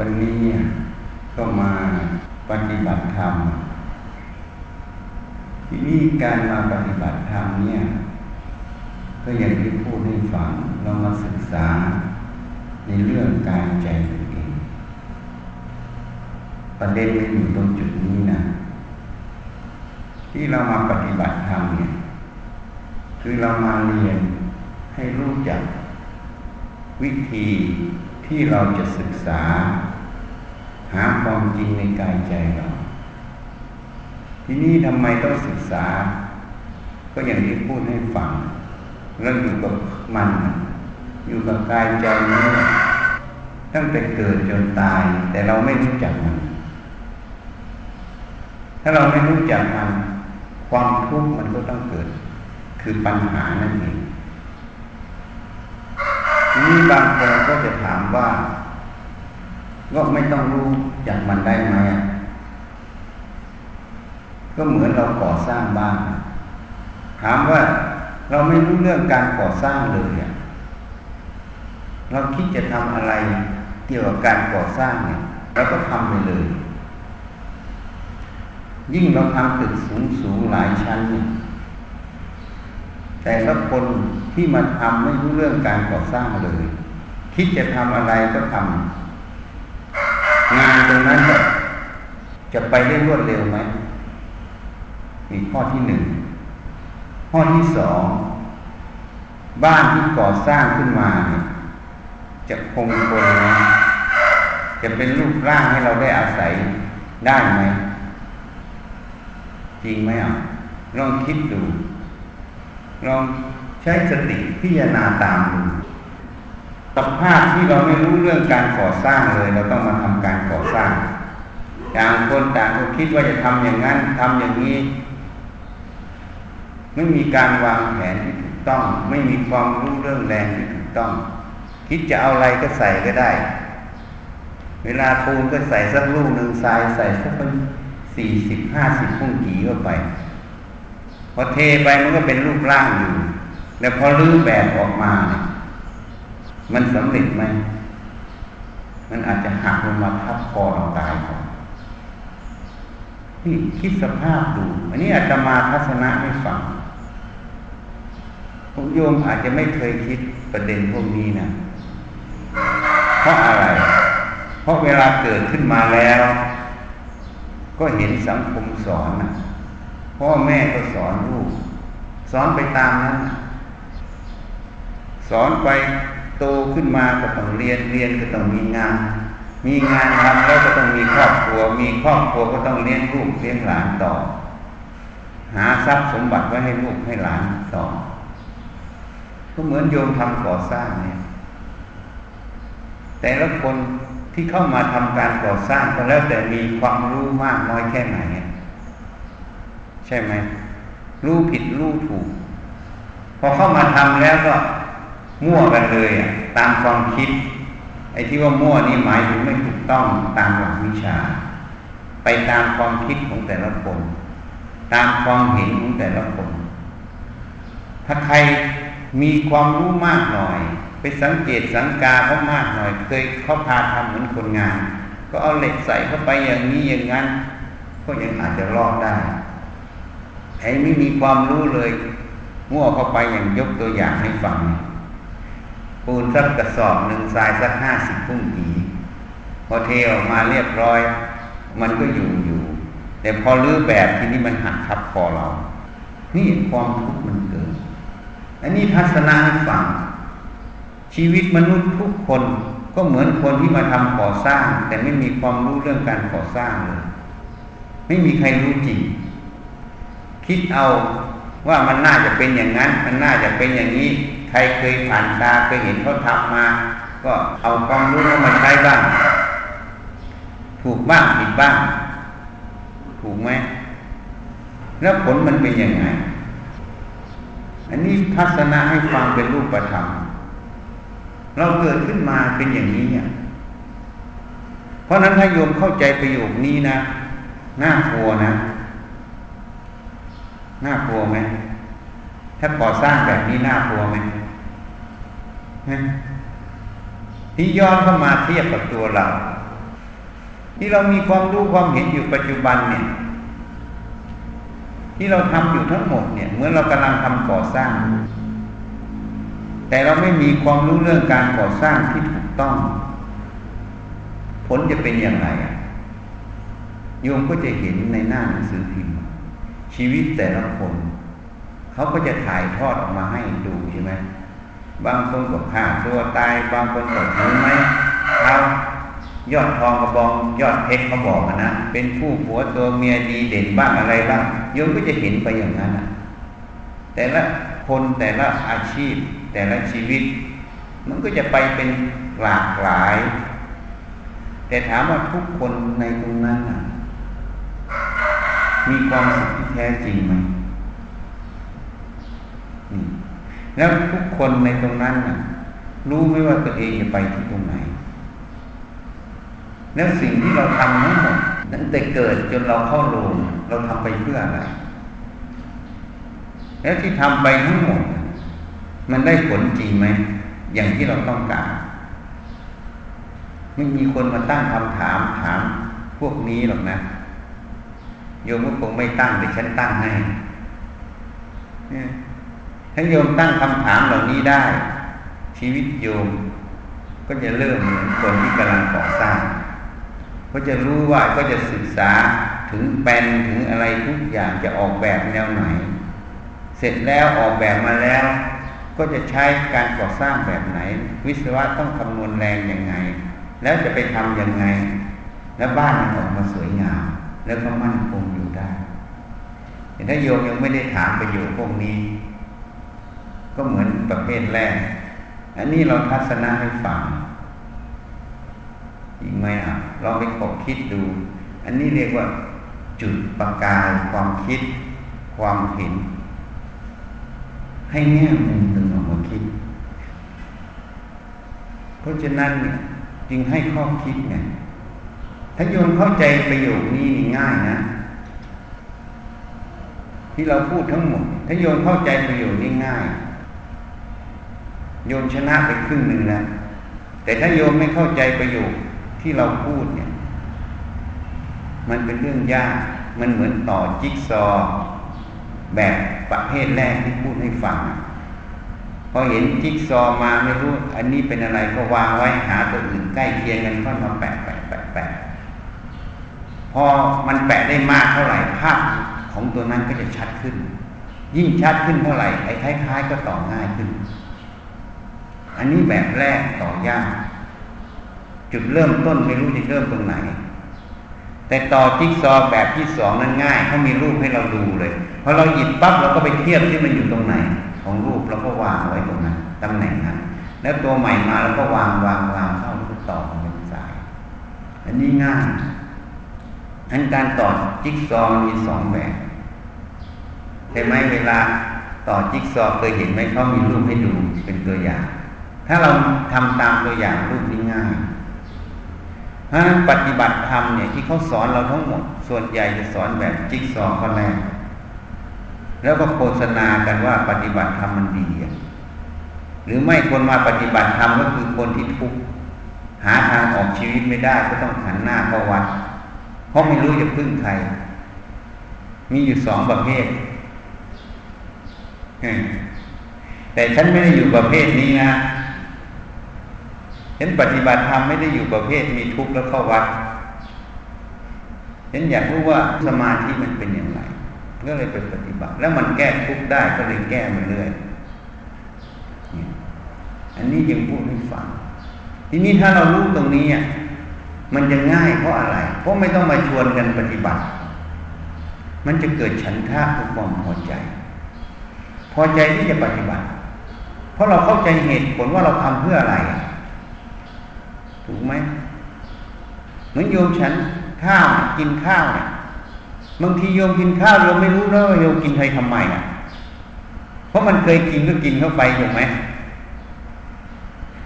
วันนี้ก็มาปฏิบัติธรรม ที่นี่การมาปฏิบัติธรรมเนี่ย ก็อย่างที่พูดให้ฟังเรามาศึกษาในเรื่องกายใจตัวเอง ประเด็นมันอยู่ตรงจุดนี้นะ ที่เรามาปฏิบัติธรรมเนี่ย คือเรามาเรียนให้รู้จักวิธีที่เราจะศึกษา หาความจริงในกายใจเราทีนี้ทำไมต้องศึกษา ก็อย่างที่พูดให้ฟังเราอยู่กับมัน อยู่กับกายใจนี้ตั้งแต่เกิดจนตาย แต่เราไม่รู้จักมัน ถ้าเราไม่รู้จักมัน ความทุกข์มันก็ต้องเกิด คือปัญหานั่นเองทีนี้บางคนก็จะถามว่า ก็ไม่ต้องรู้จักมันได้ไหมก็เหมือนเราก่อสร้างบ้านถามว่าเราไม่รู้เรื่องการก่อสร้างเลยอะเราคิดจะทำอะไรเกี่ยวกับการก่อสร้างเนี่ยเราก็ทำไปเลย ยิ่งเราทำตึกสูงสูงหลายชั้นเนี่ยแต่ละคนที่มาทำไม่รู้เรื่องการก่อสร้างเลย คิดจะทำอะไรก็ทำ งานตรงนั้นจะจะไปได้รวดเร็วไหมมีข้อที่หนึ่งข้อที่สองบ้านที่ก่อสร้างขึ้นมาเนี่ยจะคงทนไหมจะเป็นรูปร่างให้เราได้อาศัยได้ไหมจริงไหมอะลองคิดดู ลองใช้สติพิจารณาตามดู สภาพที่เราไม่รู้เรื่องการก่อสร้างเลย เราต้องมาทำการก่อสร้างต่างคนต่างก็คิดว่าจะทำอย่างนั้นทำอย่างนี้ไม่มีการวางแผนที่ถูกต้อง ไม่มีความรู้เรื่องแรงที่ถูกต้อง คิดจะเอาอะไรก็ใส่ก็ได้ เวลาปูนก็ใส่สักลูกหนึ่งทรายใส่สักเป็นสี่สิบห้าสิบพุ่งกี่เข้าไปพอเทไปมันก็เป็นรูปร่างอยู่ แล้วพอรื้อแบบออกมาเนี่ย มันสำเร็จไหม มันอาจจะหักลงมาทับคอเราตายก่อนนี่คิดสภาพดู อันนี้อาจจะมาทัศนะให้ฟังผมโยมอาจจะไม่เคยคิดประเด็นพวกนี้นะ เพราะอะไร เพราะเวลาเกิดขึ้นมาแล้ว ก็เห็นสังคมสอนนะพ่อแม่ก็สอนลูก สอนไปตามนั้น สอนไป โตขึ้นมาก็ต้องเรียนเรียนก็ต้องมีงาน มีงานทำแล้วก็ต้องมีครอบครัว มีครอบครัวก็ต้องเลี้ยงลูกเลี้ยงหลานต่อ หาทรัพย์สมบัติไว้ให้ลูกให้หลานต่อก็เหมือนโยมทำก่อสร้างเนี่ย แต่ละคนที่เข้ามาทำการก่อสร้างก็แล้วแต่มีความรู้มากน้อยแค่ไหนใช่ไหมรู้ผิดรู้ถูก พอเข้ามาทำแล้วก็ มั่วกันเลยอะตามความคิด ไอ้ที่ว่ามั่วนี่หมายถึงไม่ถูกต้องตามหลักวิชา ไปตามความคิดของแต่ละคน ตามความเห็นของแต่ละคน ถ้าใครมีความรู้มากหน่อย ไปสังเกตสังกาเขามากหน่อย เคยเขาพาทำเหมือนคนงาน ก็เอาเหล็กใส่เข้าไปอย่างนี้อย่างนั้นก็ยังอาจจะรอดได้ไอ้ไม่มีความรู้เลยมั่วเข้าไปอย่างยกตัวอย่างให้ฟัง ปูนสักกระสอบหนึ่งทรายสักห้าสิบพุ่งกีพอเทออกมาเรียบร้อย มันก็อยู่อยู่ แต่พอรื้อแบบทีนี้มันหักทับคอเรา นี่ความทุกข์มันเกิด อันนี้ทัศนะให้ฟัง ชีวิตมนุษย์ทุกคนก็เหมือนคนที่มาทำก่อสร้าง แต่ไม่มีความรู้เรื่องการก่อสร้างเลย ไม่มีใครรู้จริง คิดเอาว่ามันน่าจะเป็นอย่างนั้น มันน่าจะเป็นอย่างนี้ ใครเคยผ่านตาเคยเห็นเขาทำมา ก็เอาความรู้มาใช้บ้าง ถูกบ้างผิดบ้าง ถูกไหมแล้วผลมันเป็นยังไง อันนี้ทัศนะให้ฟังเป็นรูปธรรม เราเกิดขึ้นมาเป็นอย่างนี้เนี่ยเพราะนั้นถ้าโยมเข้าใจประโยคนี้นะ น่ากลัวนะ น่ากลัวไหม ถ้าก่อสร้างแบบนี้น่ากลัวไหมที่ย้อนเข้ามาเทียบกับตัวเรา ที่เรามีความรู้ความเห็นอยู่ปัจจุบันเนี่ย ที่เราทำอยู่ทั้งหมดเนี่ยเหมือนเรากำลังทำก่อสร้าง แต่เราไม่มีความรู้เรื่องการก่อสร้างที่ถูกต้อง ผลจะเป็นอย่างไรอะโยมก็จะเห็นในหน้าหนังสือพิมพ์ ชีวิตแต่ละคน เขาก็จะถ่ายทอดออกมาให้ดูใช่ไหมบางคนก็ฆ่าตัวตาย บางคนก็ถือไหมเขายอดทองกระบอง ยอดเพชรเขาบอกนะเป็นผู้ผัวตัวเมียดีเด่นบ้างอะไรบ้างโยมก็จะเห็นไปอย่างนั้นนะแต่ละคนแต่ละอาชีพ แต่ละชีวิต มันก็จะไปเป็นหลากหลาย แต่ถามว่าทุกคนในตรงนั้นนะมีความสุขที่แท้จริงไหม แล้วทุกคนในตรงนั้นนะรู้ไหมว่าตัวเองจะไปที่ตรงไหน แล้วสิ่งที่เราทำทั้งหมดตั้งแต่เกิดจนเราเข้าโรงเราทำไปเพื่ออะไร แล้วที่ทำไปทั้งหมด มันได้ผลจริงไหม อย่างที่เราต้องการ ไม่มีคนมาตั้งคำถามถามพวกนี้หรอกนะ โยมก็คงไม่ตั้งแต่ฉันตั้งให้ ถ้าโยมตั้งคำถามเหล่านี้ได้ ชีวิตโยมก็จะเริ่มเหมือนคนที่กำลังก่อสร้าง ก็จะรู้ว่าก็จะศึกษาถึงแปลนถึงอะไรทุกอย่างจะออกแบบแนวไหน เสร็จแล้วออกแบบมาแล้ว ก็จะใช้การก่อสร้างแบบไหน วิศวะต้องคำนวณแรงยังไง แล้วจะไปทำยังไง แล้วบ้านมันออกมาสวยงาม แล้วก็มั่นคงอยู่ได้แต่ถ้าโยมยังไม่ได้ถามประโยชน์พวกนี้ ก็เหมือนประเภทแรก อันนี้เราทัศนะให้ฟังอีกไหมอะลองไปขบคิดดู อันนี้เรียกว่าจุดประกายความคิด ความเห็น ให้แง่มุมหนึ่งออกมาคิด เพราะฉะนั้นเนี่ยจึงให้ข้อคิดเนี่ยถ้าโยมเข้าใจประโยคนี้ง่ายนะ ที่เราพูดทั้งหมด ถ้าโยมเข้าใจประโยคนี้ง่าย โยมชนะไปครึ่งหนึ่งแล้วแต่ถ้าโยมไม่เข้าใจประโยคที่เราพูดเนี่ย มันเป็นเรื่องยาก มันเหมือนต่อจิ๊กซอ แบบประเภทแรกที่พูดให้ฟังพอเห็นจิ๊กซอมาไม่รู้ อันนี้เป็นอะไรก็วางไว้หาตัวอื่นใกล้เคียงกันก็มาแปะแปะแปะแปะพอมันแปะได้มากเท่าไหร่ภาพของตัวนั้นก็จะชัดขึ้น ยิ่งชัดขึ้นเท่าไหร่ไอ้คล้ายๆก็ต่อง่ายขึ้น อันนี้แบบแรกต่อยากจุดเริ่มต้นไม่รู้จะเริ่มตรงไหน แต่ต่อจิ๊กซอแบบที่สองนั้นง่ายเขามีรูปให้เราดูเลยพอเราหยิบปั๊บเราก็ไปเทียบที่มันอยู่ตรงไหน ของรูปเราก็วางไว้ตรงนั้นตำแหน่งนั้นแล้วตัวใหม่มาเราก็วางวางวางเข้าแล้วก็ต่อเป็นสาย อันนี้ง่ายอันการต่อจิ๊กซอมีสองแบบใช่ไหมเวลาต่อจิ๊กซอเคยเห็นไหมเขามีรูปให้ดูเป็นตัวอย่าง ถ้าเราทำตามตัวอย่างรูปนี้ง่ายเพราะนั้นปฏิบัติธรรมเนี่ยที่เขาสอนเราทั้งหมด ส่วนใหญ่จะสอนแบบจิ๊กซอข้อแรกแล้วก็โฆษณากันว่าปฏิบัติธรรมมันดีหรือไม่คนมาปฏิบัติธรรมก็คือคนที่ทุกข์หาทางออกชีวิตไม่ได้ก็ต้องหันหน้าเข้าวัด เพราะไม่รู้จะพึ่งใคร มีอยู่สองประเภทแต่ฉันไม่ได้อยู่ประเภทนี้นะ ฉันปฏิบัติธรรมไม่ได้อยู่ประเภทมีทุกข์แล้วเข้าวัดฉันอยากรู้ว่าสมาธิมันเป็นอย่างไรก็เลยไปปฏิบัติ แล้วมันแก้ทุกข์ได้ก็เลยแก้มาเรื่อยอันนี้ยังพูดให้ฟัง ทีนี้ถ้าเรารู้ตรงนี้อะมันจะง่ายเพราะอะไร เพราะไม่ต้องมาชวนกันปฏิบัติ มันจะเกิดฉันทะคือความพอใจ พอใจที่จะปฏิบัติ เพราะเราเข้าใจเหตุผลว่าเราทำเพื่ออะไร ถูกไหมเหมือนโยมฉันข้าวกินข้าวเนี่ยบางทีโยมกินข้าวโยมไม่รู้แล้วว่าโยมกินใครทำไมอะ เพราะมันเคยกินก็กินเข้าไปถูกไหม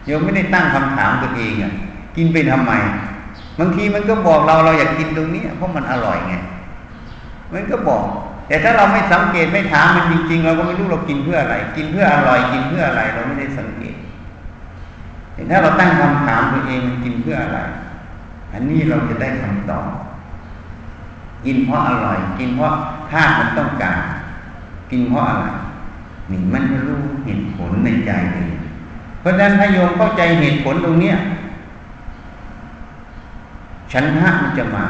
โยมไม่ได้ตั้งคำถามตัวเองอะ กินไปทำไม บางทีมันก็บอกเราเราอยากกินตรงนี้เพราะมันอร่อยไง มันก็บอก แต่ถ้าเราไม่สังเกตไม่ถามมันจริงๆ เราก็ไม่รู้เรากินเพื่ออะไร กินเพื่ออร่อยกินเพื่ออะไร เราไม่ได้สังเกต แต่ถ้าเราตั้งคำถามตัวเองมันกินเพื่ออะไร อันนี้เราจะได้คำตอบ กินเพราะอร่อย กินเพราะธาตุมันต้องการ กินเพราะอะไร นี่มันจะรู้เหตุผลในใจเองเพราะฉะนั้นถ้าโยมเข้าใจเหตุผลตรงเนี้ยฉันทะมันจะมา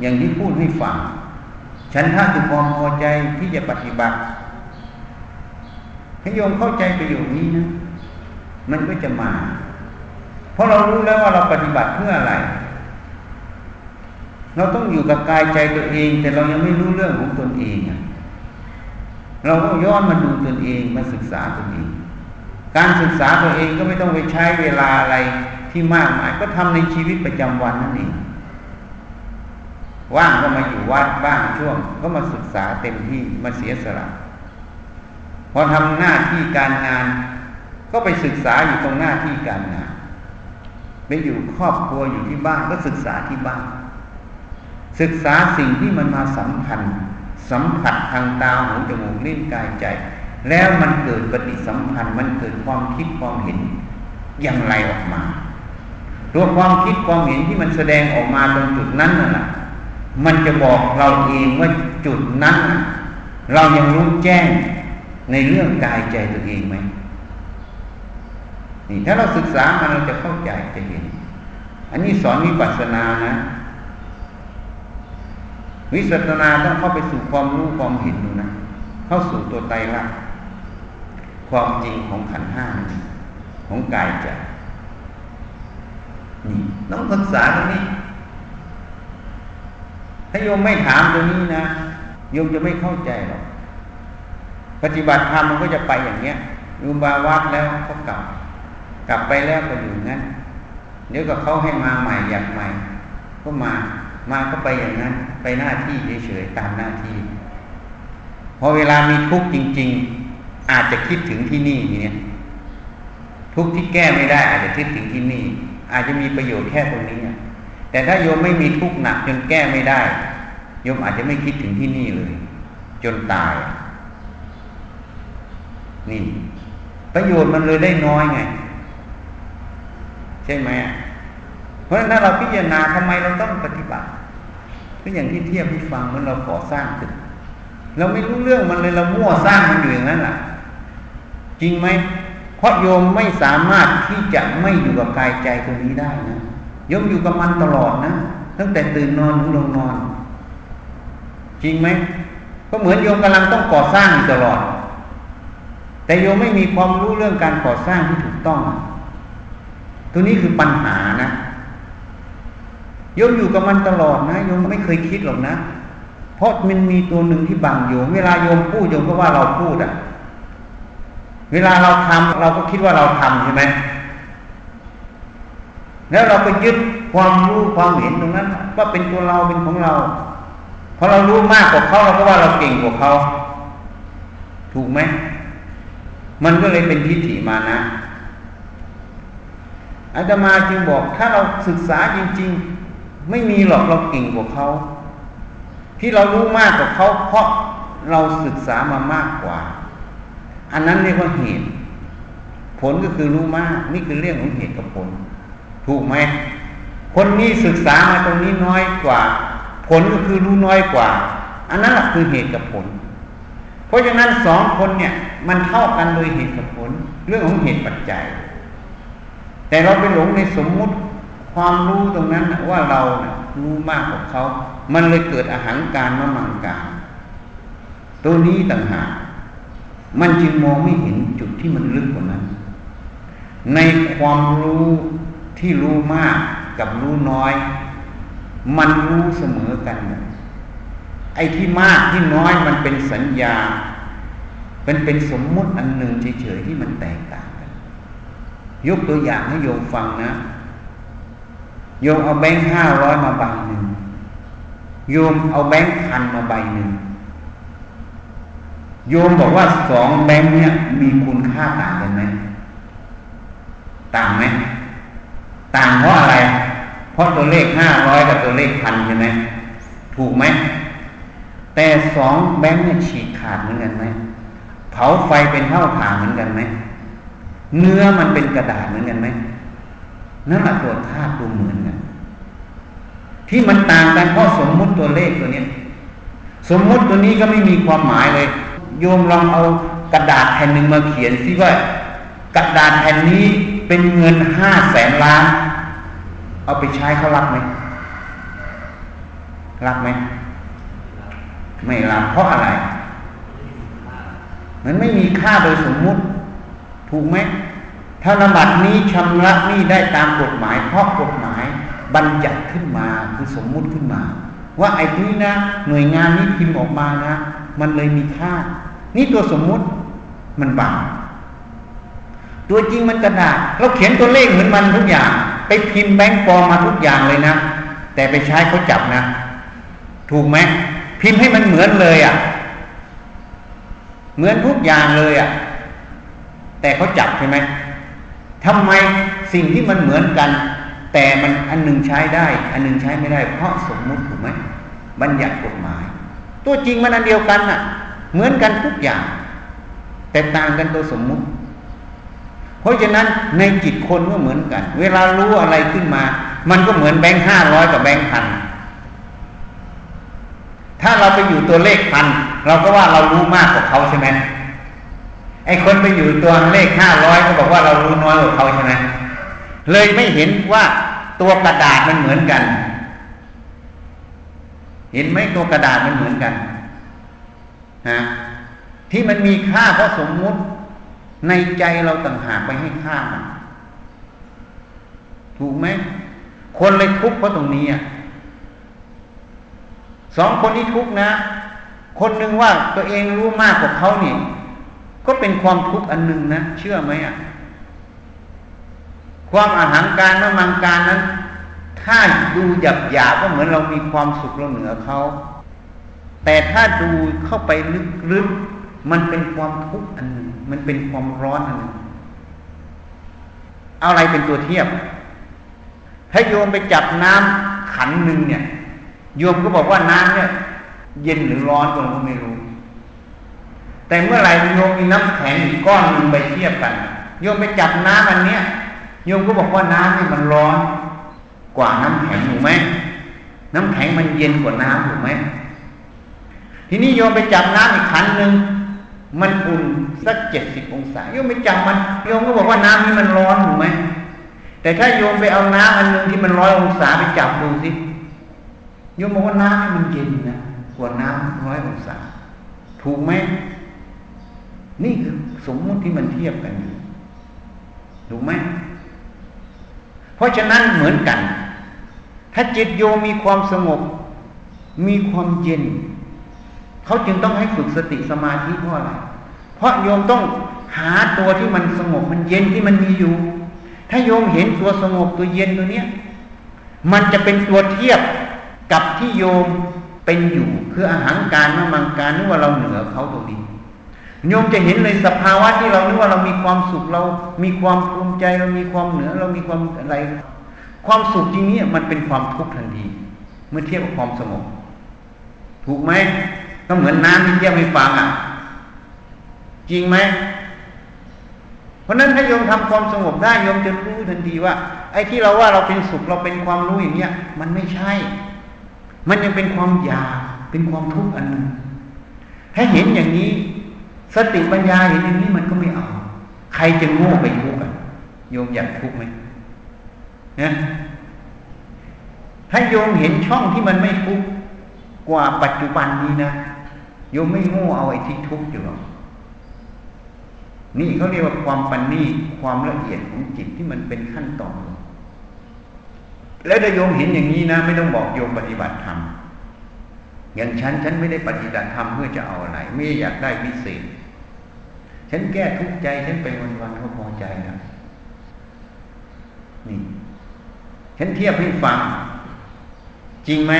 อย่างที่พูดให้ฟังฉันทะคือความพอใจที่จะปฏิบัติให้โยมเข้าใจประโยชน์นี้นะ มันก็จะมา เพราะเรารู้แล้วว่าเราปฏิบัติเพื่ออะไร เราต้องอยู่กับกายใจตัวเอง แต่เรายังไม่รู้เรื่องของตนเองเราก็ย้อนมาดูตนเองมาศึกษาตนเอง การศึกษาตัวเองก็ไม่ต้องไปใช้เวลาอะไรที่มากมาย ก็ทำในชีวิตประจำวันนั่นเองว่างก็มาอยู่วัดบ้างช่วง ก็มาศึกษาเต็มที่มาเสียสละพอทำหน้าที่การงาน ก็ไปศึกษาอยู่ตรงหน้าที่การงานไปอยู่ครอบครัวอยู่ที่บ้านก็ศึกษาที่บ้าน ศึกษาสิ่งที่มันมาสัมพันธ์ สัมผัสทางตาหูจมูกลิ้นกายใจ แล้วมันเกิดปฏิสัมพันธ์มันเกิดความคิดความเห็นอย่างไรออกมาตัวความคิดความเห็นที่มันแสดงออกมาตรงจุดนั้นน่ะ มันจะบอกเราเองว่าจุดนั้น เรายังรู้แจ้งในเรื่องกายใจตัวเองไหม นี่ถ้าเราศึกษามาเราจะเข้าใจจะเห็น อันนี้สอนวิปัสสนานะวิปัสสนาต้องเข้าไปสู่ความรู้ความเห็นดูนะ เข้าสู่ตัวไตรลักษณ์ความจริงของขันห้าของกายใจนี่ต้องศึกษาตรงนี้ ถ้าโยมไม่ถามตัวนี้นะโยมจะไม่เข้าใจหรอกปฏิบัติธรรมมันก็จะไปอย่างเนี้ยโยมบาวัดแล้วก็กลับ กลับไปแล้วก็อยู่งั้นเดี๋ยวก็เขาให้มาใหม่อยากใหม่ ก็มามาก็ไปอย่างนั้น ไปหน้าที่เฉยๆตามหน้าที่พอเวลามีทุกข์จริง ๆ อาจจะคิดถึงที่นี่ทีเนี้ยทุกข์ที่แก้ไม่ได้ อาจจะคิดถึงที่นี่ อาจจะมีประโยชน์แค่ตรงนี้แต่ถ้าโยมไม่มีทุกข์หนักจนแก้ไม่ได้โยมอาจจะไม่คิดถึงที่นี่เลย จนตาย นี่ ประโยชน์มันเลยได้น้อยไง ใช่ไหมเพราะฉะนั้นถ้าเราพิจารณาทำไมเราต้องปฏิบัติก็อย่างที่เทียบที่ฟังเมื่อเราก่อสร้างตึกเราไม่รู้เรื่องมันเลยเรามั่วสร้างมันอยู่อย่างนั้นแหละจริงไหมเพราะโยมไม่สามารถที่จะไม่อยู่กับกายใจตรงนี้ได้นะโยมอยู่กับมันตลอดนะตั้งแต่ตื่นนอนถึงลงนอน จริงไหมก็เหมือนโยมกำลังต้องก่อสร้างอยู่ตลอด แต่โยมไม่มีความรู้เรื่องการก่อสร้างที่ถูกต้อง ตัวนี้คือปัญหานะโยมอยู่กับมันตลอดนะโยมไม่เคยคิดหรอกนะ เพราะมันมีตัวหนึ่งที่บังโยม เวลาโยมพูดโยมก็ว่าเราพูดอะ เวลาเราทำเราก็คิดว่าเราทำใช่ไหมแล้วเราก็ยึดความรู้ความเห็นตรงนั้น ว่าเป็นตัวเราเป็นของเราพอเรารู้มากกว่าเขาเราก็ว่าเราเก่งกว่าเขา ถูกไหมมันก็เลยเป็นทิฏฐิมานะ อาตมาจึงบอกถ้าเราศึกษาจริง ๆ ไม่มีหรอกเราเก่งกว่าเขา ที่เรารู้มากกว่าเขาเพราะเราศึกษามามากกว่า อันนั้นเรียกว่าเหตุ ผลก็คือรู้มาก นี่คือเรื่องของเหตุกับผล ถูกไหมคนนี้ศึกษามาตรงนี้น้อยกว่า ผลก็คือรู้น้อยกว่า อันนั้นแหละคือเหตุกับผล เพราะฉะนั้นสองคนเนี่ย มันเท่ากันโดยเหตุกับผล เรื่องของเหตุปัจจัย แต่เราไปหลงในสมมุติความรู้ตรงนั้นว่าเรานะรู้มากกว่าเขา มันเลยเกิดอาหารการมะมังการ ตัวนี้ต่างหาก มันจึงมองไม่เห็นจุดที่มันลึกกว่านั้น ในความรู้ที่รู้มากกับรู้น้อย มันรู้เสมอกัน ไอ้ที่มากที่น้อยมันเป็นสัญญาเป็นเป็นสมมุติอันหนึ่งเฉยๆที่มันแตกต่าง ยกตัวอย่างให้โยมฟังนะ โยมเอาแบงค์ห้าร้อยมาใบหนึ่งโยมเอาแบงค์พันมาใบหนึ่งโยมบอกว่าสองแบงค์เนี่ยมีคุณค่าต่างกันไหมต่างไหมต่างเพราะอะไร เพราะตัวเลขห้าร้อยกับตัวเลขพันใช่ไหมถูกไหมแต่สองแบงค์เนี่ยฉีกขาดเหมือนกันไหมเผาไฟเป็นเท่าฐานเหมือนกันไหม เนื้อมันเป็นกระดาษเหมือนกันไหมนั่นแหละตัวธาตุตัวเหมือนกันที่มันต่างกันเพราะสมมุติตัวเลขตัวนี้สมมุติตัวนี้ก็ไม่มีความหมายเลย โยมลองเอากระดาษแผ่นหนึ่งมาเขียนสิว่ากระดาษแผ่นนี้เป็นเงินห้าแสนล้าน เอาไปใช้เขารับไหมรับไหมไม่รับเพราะอะไร มันไม่มีค่าโดยสมมุติ ถูกไหมธนบัตรนี้ชำระหนี้ได้ตามกฎหมาย เพราะกฎหมายบัญญัติขึ้นมาคือสมมุติขึ้นมา ว่าไอ้นี้นะ หน่วยงานนี้พิมพ์ออกมานะ มันเลยมีค่า นี่ตัวสมมุติมันบังตัวจริงมันกระดาษเราเขียนตัวเลขเหมือนมันทุกอย่าง ไปพิมพ์แบงก์ปลอมมาทุกอย่างเลยนะแต่ไปใช้เขาจับนะ ถูกไหมพิมพ์ให้มันเหมือนเลยอะ่ะ เหมือนทุกอย่างเลยอะ่ะ แต่เขาจับใช่ไหมทำไมสิ่งที่มันเหมือนกัน แต่มันอันหนึ่งใช้ได้ อันหนึ่งใช้ไม่ได้ เพราะสมมุติถูกไหมบัญญัติกฎหมาย ตัวจริงมันอันเดียวกันน่ะ เหมือนกันทุกอย่าง แต่ต่างกันตัวสมมุติ เพราะฉะนั้นในจิตคนก็เหมือนกัน เวลารู้อะไรขึ้นมา มันก็เหมือนแบงค์ห้าร้อยกับแบงค์พันถ้าเราไปอยู่ตัวเลขพันเราก็ว่าเรารู้มากกว่าเขาใช่ไหม ไอ้คนไปอยู่ตัวเลขห้าร้อยก็บอกว่าเรารู้น้อยกว่าเขาใช่ไหมเลยไม่เห็นว่าตัวกระดาษมันเหมือนกัน เห็นไหมตัวกระดาษมันเหมือนกันฮะที่มันมีค่าเพราะสมมุติในใจเราต่างหากไปให้ค่ามันถูกไหมคนเลยทุกข์เพราะตรงนี้อะสองคนนี้ทุกข์นะ คนหนึ่งว่าตัวเองรู้มากกว่าเขานี่ ก็เป็นความทุกข์อันหนึ่งนะ เชื่อไหมอะ ความอาหารการนมังการนั้น ถ้าดูหยาบหยาก็เหมือนเรามีความสุขเราเหนือเขาแต่ถ้าดูเข้าไปลึกๆมันเป็นความทุกข์อันหนึ่งมันเป็นความร้อนอันหนึ่งเอาอะไรเป็นตัวเทียบ ถ้าโยมไปจับน้ำขันหนึ่งเนี่ย โยมก็บอกว่าน้ำเนี่ย เย็นหรือร้อนก็ไม่รู้ แต่เมื่อไหร่โยมมีน้ำแข็งอีกก้อนหนึ่งไปเทียบกันโยมไปจับน้ำอันเนี้ยโยมก็บอกว่าน้ำนี่มันร้อนกว่าน้ำแข็งถูกไหมน้ำแข็งมันเย็นกว่าน้ำถูกไหมทีนี้โยมไปจับน้ำอีกขันหนึ่งมันอุ่นสักเจ็ดสิบองศาโยมไปจับมันโยมก็บอกว่าน้ำนี่มันร้อนถูกไหมแต่ถ้าโยมไปเอาน้ำอันหนึ่งที่มันร้อยองศาไปจับดูสิโยมบอกว่าน้ำนี่มันเย็นนะกว่าน้ำร้อยองศาถูกไหม นี่คือสมมติที่มันเทียบกันอยู่ถูกไหมเพราะฉะนั้นเหมือนกัน ถ้าจิตโยมมีความสงบ มีความเย็น เขาจึงต้องให้ฝึกสติสมาธิเพราะอะไร เพราะโยมต้องหาตัวที่มันสงบมันเย็นที่มันมีอยู่ ถ้าโยมเห็นตัวสงบตัวเย็นตัวเนี้ย มันจะเป็นตัวเทียบกับที่โยมเป็นอยู่ คืออาหารการนมังการนึกว่าเราเหนือเขาตรงนี้ โยมจะเห็นเลยสภาวะที่เรานึกว่าเรามีความสุขเรา มีความภูมิใจเรามีความเหนือ เรามีความอะไร ความสุขจริงนี้มันเป็นความทุกข์ทันทีเมื่อเทียบกับความสงบถูกไหมก็เหมือนน้ำที่เทียบให้ฟังอะ จริงไหมเพราะนั้นถ้าโยมทำความสงบได้โยมจะรู้ทันทีว่า ไอ้ที่เราว่าเราเป็นสุขเราเป็นความรู้อย่างเนี้ย มันไม่ใช่ มันยังเป็นความอยากเป็นความทุกข์อันหนึ่งให้เห็นอย่างนี้ สติปัญญาเห็นอย่างนี้มันก็ไม่เอา ใครจะโง่ไปทุกข์อะโยมอยากทุกข์ไหมนะถ้าโยมเห็นช่องที่มันไม่ทุกข์กว่าปัจจุบันนี้นะโยมไม่โง่เอาไอ้ที่ทุกข์อยู่หรอกนี่เขาเรียกว่าความปันนี่ความละเอียดของจิตที่มันเป็นขั้นตอนแล้วถ้าโยมเห็นอย่างนี้นะ ไม่ต้องบอกโยมปฏิบัติธรรมอย่างฉันฉันไม่ได้ปฏิบัติธรรมเพื่อจะเอาอะไร ไม่อยากได้วิเศษ ฉันแก้ทุกใจฉันไปวันๆก็พอใจแล้วนี่ฉันเทียบให้ฟัง จริงไหม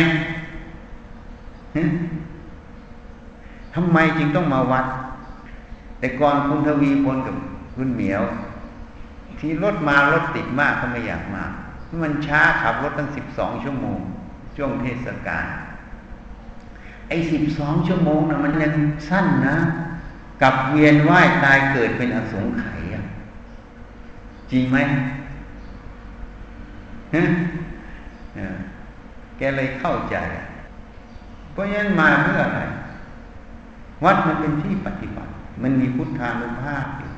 ทำไมจึงต้องมาวัด แต่ก่อนคุณทวีพลกับคุณเหมียว ที่รถมารถติดมากเขาไม่อยากมา มันช้าขับรถตั้งสิบสองชั่วโมง ช่วงเทศกาลไอ้สิบสองชั่วโมงนะมันยังสั้นนะ กับเวียนว่ายตายเกิดเป็นอสงไขยจริงไหมแกเลยเข้าใจ เพราะฉะนั้นมาเพื่ออะไร วัดมันเป็นที่ปฏิบัติ มันมีพุทธานุภาพอยู่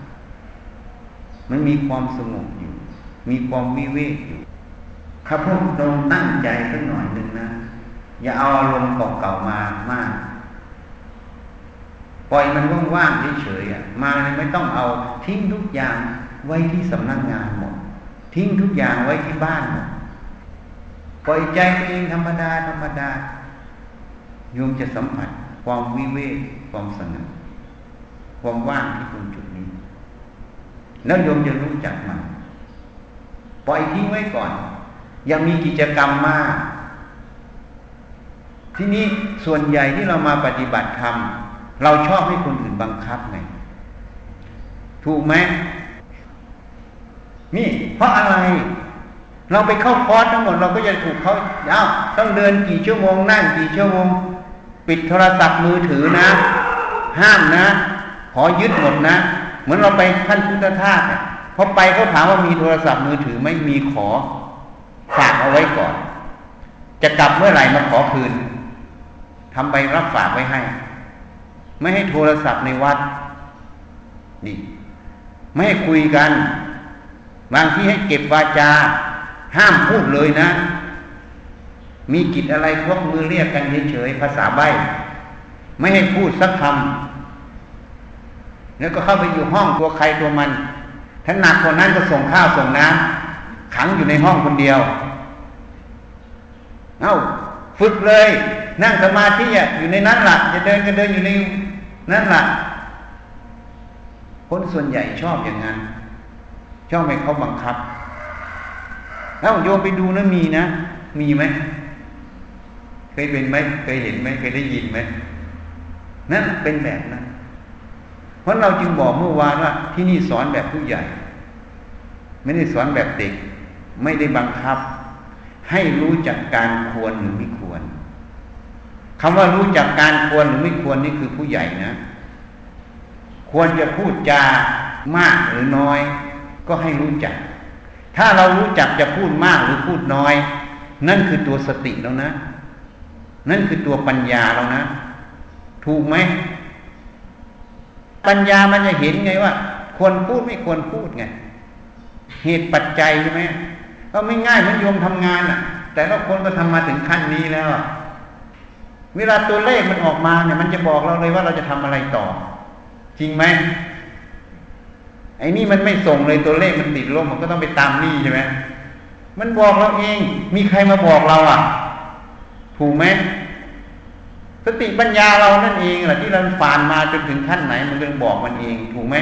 มันมีความสงบอยู่ มีความวิเวกอยู่ข้าพวกตรงตั้งใจสักหน่อยหนึ่งนะ อย่าเอาอารมณ์เก่าๆมามาก ล่อยมันว่างๆเฉยๆมาเลยไม่ต้องเอาทิ้งทุกอย่างไว้ที่สำนักงงานหมด ทิ้งทุกอย่างไว้ที่บ้านหมดปล่อยใจตัวเองธรรมดาธรรมดาโยมจะสัมผัสความวิเวกความสงบความว่างที่ตรงจุดนี้ แล้วโยมจะรู้จักมันปล่อยทิ้งไว้ก่อน ยังมีกิจกรรมมาก ที่นี้ส่วนใหญ่ที่เรามาปฏิบัติธรรม เราชอบให้คนอื่นบังคับไง ถูกไหมนี่ เพราะอะไร เราไปเข้าคอร์สทั้งหมดเราก็จะถูกเขาเอ้าต้องเดินกี่ชั่วโมงนั่งกี่ชั่วโมง ปิดโทรศัพท์มือถือนะ ห้ามนะ ขอยึดหมดนะ เหมือนเราไปขั้นพุทธทาสเนี่ยพอไปเขาถามว่ามีโทรศัพท์มือถือไม่มีขอฝากเอาไว้ก่อน จะกลับเมื่อไหร่มาขอคืนทำใบรับฝากไว้ให้ ไม่ให้โทรศัพท์ในวัด นี่ ไม่ให้คุยกัน บางที่ให้เก็บวาจา ห้ามพูดเลยนะ มีกิจอะไรพวกมือเรียกกันเฉยๆภาษาใบไม่ให้พูดสักคำแล้วก็เข้าไปอยู่ห้องตัวใครตัวมันถ้าหนักคนนั้นก็ส่งข้าวส่งน้ำขังอยู่ในห้องคนเดียว เอา้า ฝึกเลย นั่งสมาธิอะอยู่ในนั้นหลักจะเดินก็เดินอยู่ใน นั้นแหลักคนส่วนใหญ่ชอบอย่างนั้นชอบให้เขาบังคับ แล้วโยมไปดูนะมีนะ มีไหมเคยเป็นไหมเคยเห็นไหมเคยได้ยินไหมนั่นเป็นแบบนั้นเพราะเราจึงบอกเมื่อวานว่า ที่นี่สอนแบบผู้ใหญ่ ไม่ได้สอนแบบเด็ก ไม่ได้บังคับ ให้รู้จักการควรหรือไม่ควร คำว่ารู้จักการควรหรือไม่ควรนี่คือผู้ใหญ่นะ ควรจะพูดจามากหรือน้อย ก็ให้รู้จัก ถ้าเรารู้จักจะพูดมากหรือพูดน้อย นั่นคือตัวสติแล้วนะ นั่นคือตัวปัญญาแล้วนะ ถูกไหมปัญญามันจะเห็นไงว่า ควรพูดไม่ควรพูดไง เหตุปัจจัยใช่ไหมก็ไม่ง่ายเหมือนโยมทำงานอะ แต่ละคนก็ทำมาถึงขั้นนี้แล้ว เวลาตัวเลขมันออกมาเนี่ย มันจะบอกเราเลยว่าเราจะทำอะไรต่อ จริงไหมไอ้นี่มันไม่ส่งเลยตัวเลขมันติดลบมันก็ต้องไปตามนี่ใช่ไหมมันบอกเราเอง มีใครมาบอกเราอะ ถูกไหมสติปัญญาเรานั่นเองแหละที่เราผ่านมาจนถึงขั้นไหน มันก็บอกมันเอง ถูกไหม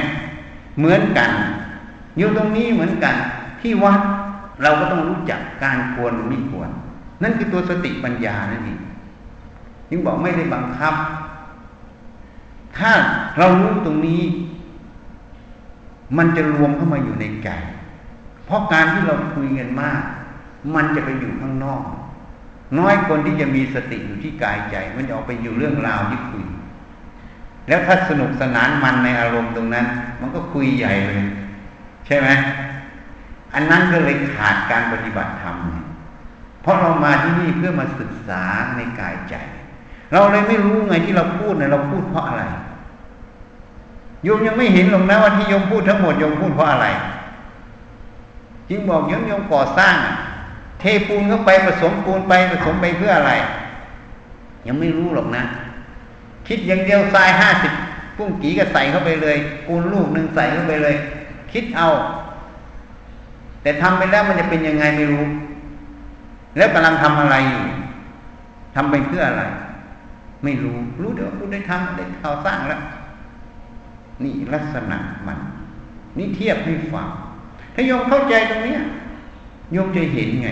เหมือนกันอยู่ตรงนี้เหมือนกัน ที่วัดเราก็ต้องรู้จักการควรไม่ควร นั่นคือตัวสติปัญญานั่นเอง ยิ่งบอกไม่ได้บังคับ ถ้าเรารู้ตรงนี้ มันจะรวมเข้ามาอยู่ในใจ เพราะการที่เราคุยกันมาก มันจะไปอยู่ข้างนอก น้อยคนที่จะมีสติอยู่ที่กายใจ มันจะออกไปอยู่เรื่องราวที่คุย แล้วถ้าสนุกสนานมันในอารมณ์ตรงนั้น มันก็คุยใหญ่เลย ใช่ไหมอันนั้นก็เลยขาดการปฏิบัติธรรม เพราะเรามาที่นี่เพื่อมาศึกษาในกายใจ เราเลยไม่รู้ไงที่เราพูดเนี่ยเราพูดเพราะอะไรโยมยังไม่เห็นหรอกนะว่าที่โยมพูดทั้งหมดโยมพูดเพราะอะไรจึงบอกโยมโยมก่อสร้าง เทปูนเข้าไปผสมปูนไปผสมไปเพื่ออะไร ยังไม่รู้หรอกนะ คิดอย่างเดียวทรายห้าสิบปุ้งกีก็ใส่เข้าไปเลยปูนลูกหนึ่งใส่เข้าไปเลย คิดเอา แต่ทำไปแล้วมันจะเป็นยังไงไม่รู้ แล้วกำลังทำอะไรอยู่ทำไปเพื่ออะไร ไม่รู้ รู้เดี๋ยวคุณได้ทำได้ข่าวสร้างแล้ว นี่ลักษณะมัน นี่เทียบให้ฟังถ้ายมเข้าใจตรงนี้โยมจะเห็นไง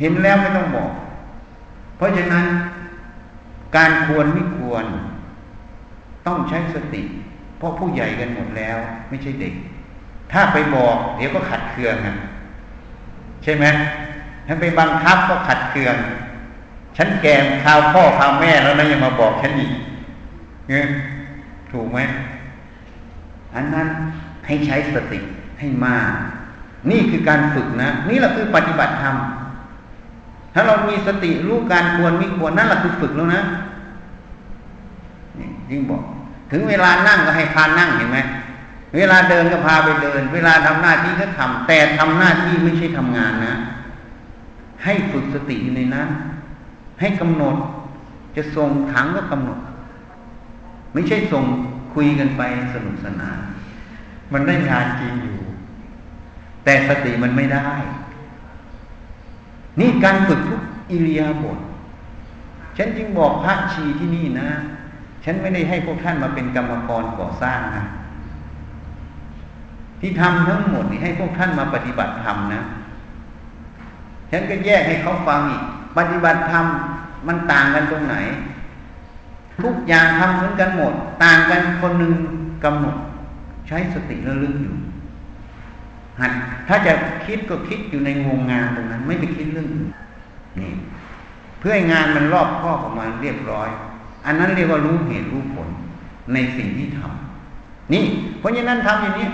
เห็นแล้วไม่ต้องบอก เพราะฉะนั้น การควรไม่ควร ต้องใช้สติ เพราะผู้ใหญ่กันหมดแล้ว ไม่ใช่เด็ก ถ้าไปบอก เดี๋ยวก็ขัดเคืองอะใช่ไหมถ้าไปบังคับก็ขัดเคือง ฉันแก่ข่าวพ่อข่าวแม่แล้วนะยังมาบอกฉันอีกเงี้ยถูกไหมอันนั้นให้ใช้สติให้มาก นี่คือการฝึกนะ นี่แหละคือปฏิบัติธรรมถ้าเรามีสติรู้การควรไม่ควรนั่นแหละคือฝึกแล้วนะนี่ยิ่งบอก ถึงเวลานั่งก็ให้พานั่งเห็นไหมเวลาเดินก็พาไปเดิน เวลาทำหน้าที่ก็ทำแต่ทำหน้าที่ไม่ใช่ทำงานนะ ให้ฝึกสติในนั้น ให้กำหนด จะส่งขังก็กำหนด ไม่ใช่ส่งคุยกันไปสนุกสนาน มันได้งานจริงอยู่ แต่สติมันไม่ได้ นี่การฝึกทุกอิริยาบถฉันจึงบอกพระชีที่นี่นะ ฉันไม่ได้ให้พวกท่านมาเป็นกรรมกรก่อสร้างนะที่ทำทั้งหมดนี่ให้พวกท่านมาปฏิบัติธรรมนะ ฉันก็แยกให้เขาฟังอีก ปฏิบัติธรรม มันต่างกันตรงไหน ทุกอย่างทำเหมือนกันหมด ต่างกันคนหนึ่งกำหนด ใช้สติระลึกอยู่หัดถ้าจะคิดก็คิดอยู่ในวงงานตรงนั้น ไม่ไปคิดเรื่องอื่นนี่ เพื่อให้งานมันรอบครอบออกมาเรียบร้อย อันนั้นเรียกว่ารู้เหตุรู้ผลในสิ่งที่ทำนี่เพราะฉะนั้นทำอย่างนี้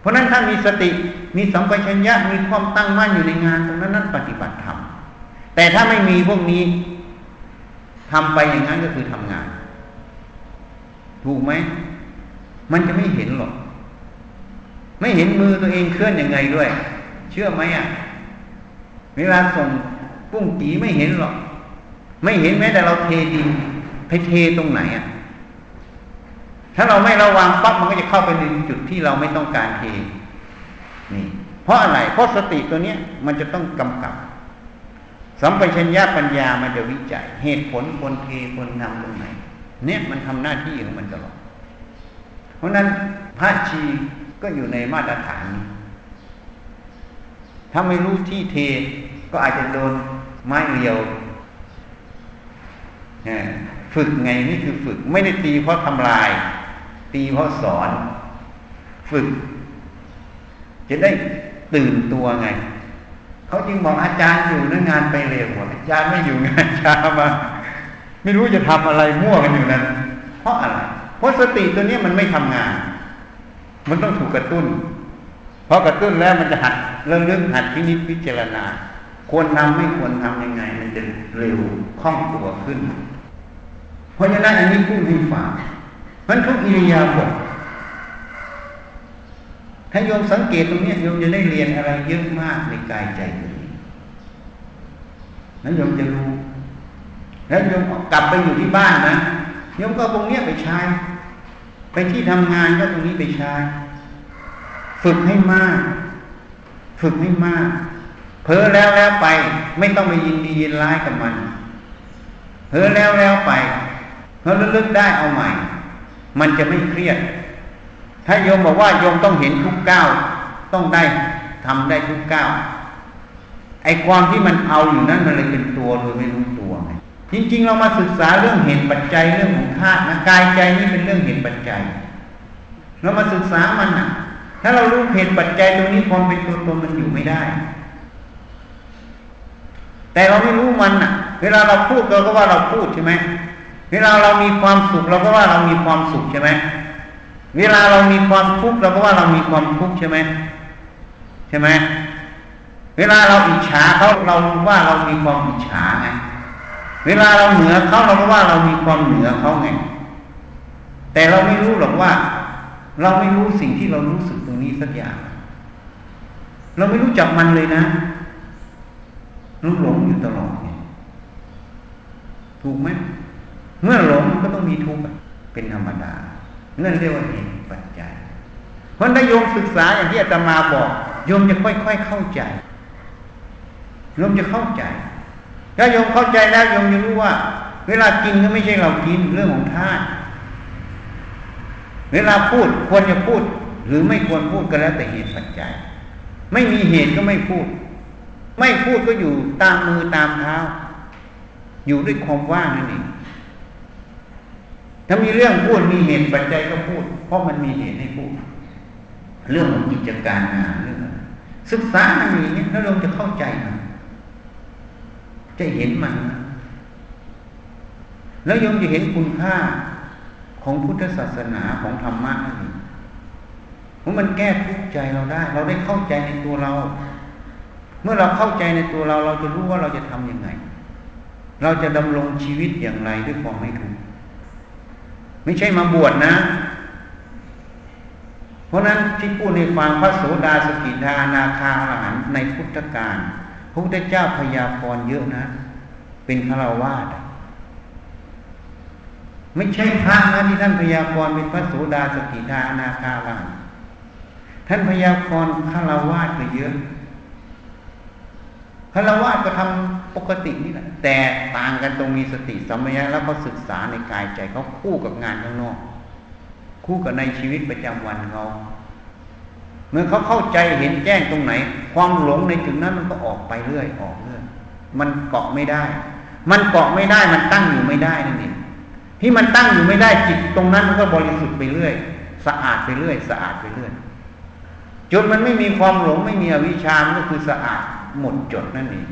เพราะนั้นถ้ามีสติมีสัมปชัญญะมีความตั้งมั่นอยู่ในงานตรงนั้นนั่นปฏิบัติธรรม แต่ถ้าไม่มีพวกนี้ทำไปอย่างนั้นก็คือทำงาน ถูกไหม มันจะไม่เห็นหรอก ไม่เห็นมือตัวเองเคลื่อนอยังไงด้วย เชื่อไหมอะเวลาส่งปุ้งกีไม่เห็นหรอก ไม่เห็นแม้แต่เราเทดินไปเทตรงไหนอะ ถ้าเราไม่ระวังปั๊บมันก็จะเข้าไปในจุดที่เราไม่ต้องการเท นี่ เพราะอะไร เพราะสติตัวเนี้ย มันจะต้องกำกับ สัมปชัญญะปัญญามันจะวิจัย เหตุผลควรเทควรทำตรงไหน เนี่ยมันทำหน้าที่ของมันตลอด เพราะนั้นพระชีก็อยู่ในมาตรฐานนี้ถ้าไม่รู้ที่เทก็อาจจะโดนไม้เรียวฝึกไงนี่คือฝึก ไม่ได้ตีเพราะทำลาย ตีเพราะสอน ฝึก จะได้ตื่นตัวไง เขาจึงบอกอาจารย์อยู่นั่งงานไปเร็วอาจารย์ไม่อยู่งานช้ามาไม่รู้จะทำอะไรมั่วกันอยู่นั้น เพราะอะไร เพราะสติตัวนี้มันไม่ทำงาน มันต้องถูกกระตุ้น เพราะกระตุ้นแล้วมันจะหัดเรื่องเรื่องหัดพินิจพิจารณา ควรทำไม่ควรทํำยังไง มันจะเร็วคล่องตัวขึ้น เพราะฉะนั้นอันนี้พูดให้ฟังมันทุกอิริยาบถ ถ้าโยมสังเกตตรงนี้โยมจะได้เรียนอะไรเยอะมากในกายใจตัวนี้นั้นโยมจะรู้ แล้วโยมกลับไปอยู่ที่บ้านนะโยมก็ตรงนี้ไปใช้ ไปที่ทำงานก็ตรงนี้ไปใช้ ฝึกให้มาก ฝึกให้มากเพ้อแล้วแล้วไป ไม่ต้องไปยินดียินร้ายกับมันเพ้อแล้วแล้วไปเพ้อลึกได้เอาใหม่ มันจะไม่เครียด ถ้าโยมบอกว่าโยมต้องเห็นทุกก้าวต้องได้ทำได้ทุกก้าวไอ้ความที่มันเอาอยู่นั้นมันเลยเป็นตัวโดยไม่รู้ตัวไงจริง ๆ เรามาศึกษาเรื่องเหตุปัจจัยเรื่องของธาตุนะกายใจนี่เป็นเรื่องเหตุปัจจัย เรามาศึกษามันนะถ้าเรารู้เหตุปัจจัยตรงนี้ความเป็นตัวตนมันอยู่ไม่ได้ แต่เราไม่รู้มันอะ เวลาเราพูดเราก็ว่าเราพูดใช่ไหมเวลาเรามีความสุขเราก็ว่าเรามีความสุขใช่ไหม เวลาเรามีความทุกข์เราก็ว่าเรามีความทุกข์ใช่ไหมใช่ไหมเวลาเราอิจฉาเขาเราว่าเรามีความอิจฉาไงเวลาเราเหนือเขาเราก็ว่าเรามีความเหนือเขาไงแต่เราไม่รู้หรอกว่า เราไม่รู้สิ่งที่เรารู้สึกตรงนี้สักอย่าง เราไม่รู้จักมันเลยนะรู้หลงอยู่ตลอดไงถูกไหมเมื่อหลงก็ต้องมีทุกข์เป็นธรรมดา นั่นเรียกว่าเหตุปัจจัย เพราะถ้าโยมศึกษาอย่างที่อาตมาบอกโยมจะค่อยๆเข้าใจโยมจะเข้าใจ ถ้าโยมเข้าใจแล้วโยมจะรู้ว่า เวลากินก็ไม่ใช่เรากินเรื่องของธาตุเวลาพูดควรจะพูด หรือไม่ควรพูดก็แล้วแต่เหตุปัจจัย ไม่มีเหตุก็ไม่พูด ไม่พูดก็อยู่ตามมือตามเท้า อยู่ด้วยความว่างนั่นเอง ถ้ามีเรื่องพูดมีเหตุปัจจัยก็พูด เพราะมันมีเหตุให้พูด เรื่องของกิจการงานเรื่องศึกษามันอย่างนี้แล้วเราจะเข้าใจมันจะเห็นมัน แล้วยมจะเห็นคุณค่าของพุทธศาสนาของธรรมะนั่นเองเพราะมันแก้ทุกข์ใจเราได้ เราได้เข้าใจในตัวเรา เมื่อเราเข้าใจในตัวเรา เราจะรู้ว่าเราจะทํำยังไง เราจะดำรงชีวิตอย่างไรด้วยความไม่ทุกข์ ไม่ใช่มาบวชนะ เพราะนั้นที่พูดในฟังพระโสดาสกิทานาคาอรหันในพุทธการพระพุทธเจ้าพยากรณ์เยอะนะ เป็นฆราวาสไม่ใช่พระนะที่ท่านพยากรณ์เป็นพระโสดาสกิทานาคาอรหันท่านพยากรณ์ฆราวาสก็เยอะ ฆราวาสก็ทำปกตินี่แหละแต่ต่างกันตรงมีสติสัมปชัญญะแล้วก็ศึกษาในกายใจเขาคู่กับงานข้างนอก คู่กับในชีวิตประจำวันเขาเมื่อเขาเข้าใจเห็นแจ้งตรงไหน ความหลงในจุดนั้นมันก็ออกไปเรื่อยออกเรื่อยมันเกาะไม่ได้ มันเกาะไม่ได้มันตั้งอยู่ไม่ได้นั่นเองที่มันตั้งอยู่ไม่ได้จิตตรงนั้นมันก็บริสุทธิ์ไปเรื่อย สะอาดไปเรื่อย สะอาดไปเรื่อยจนมันไม่มีความหลงไม่มีอวิชามก็คือสะอาด หมดจดนั่นเอง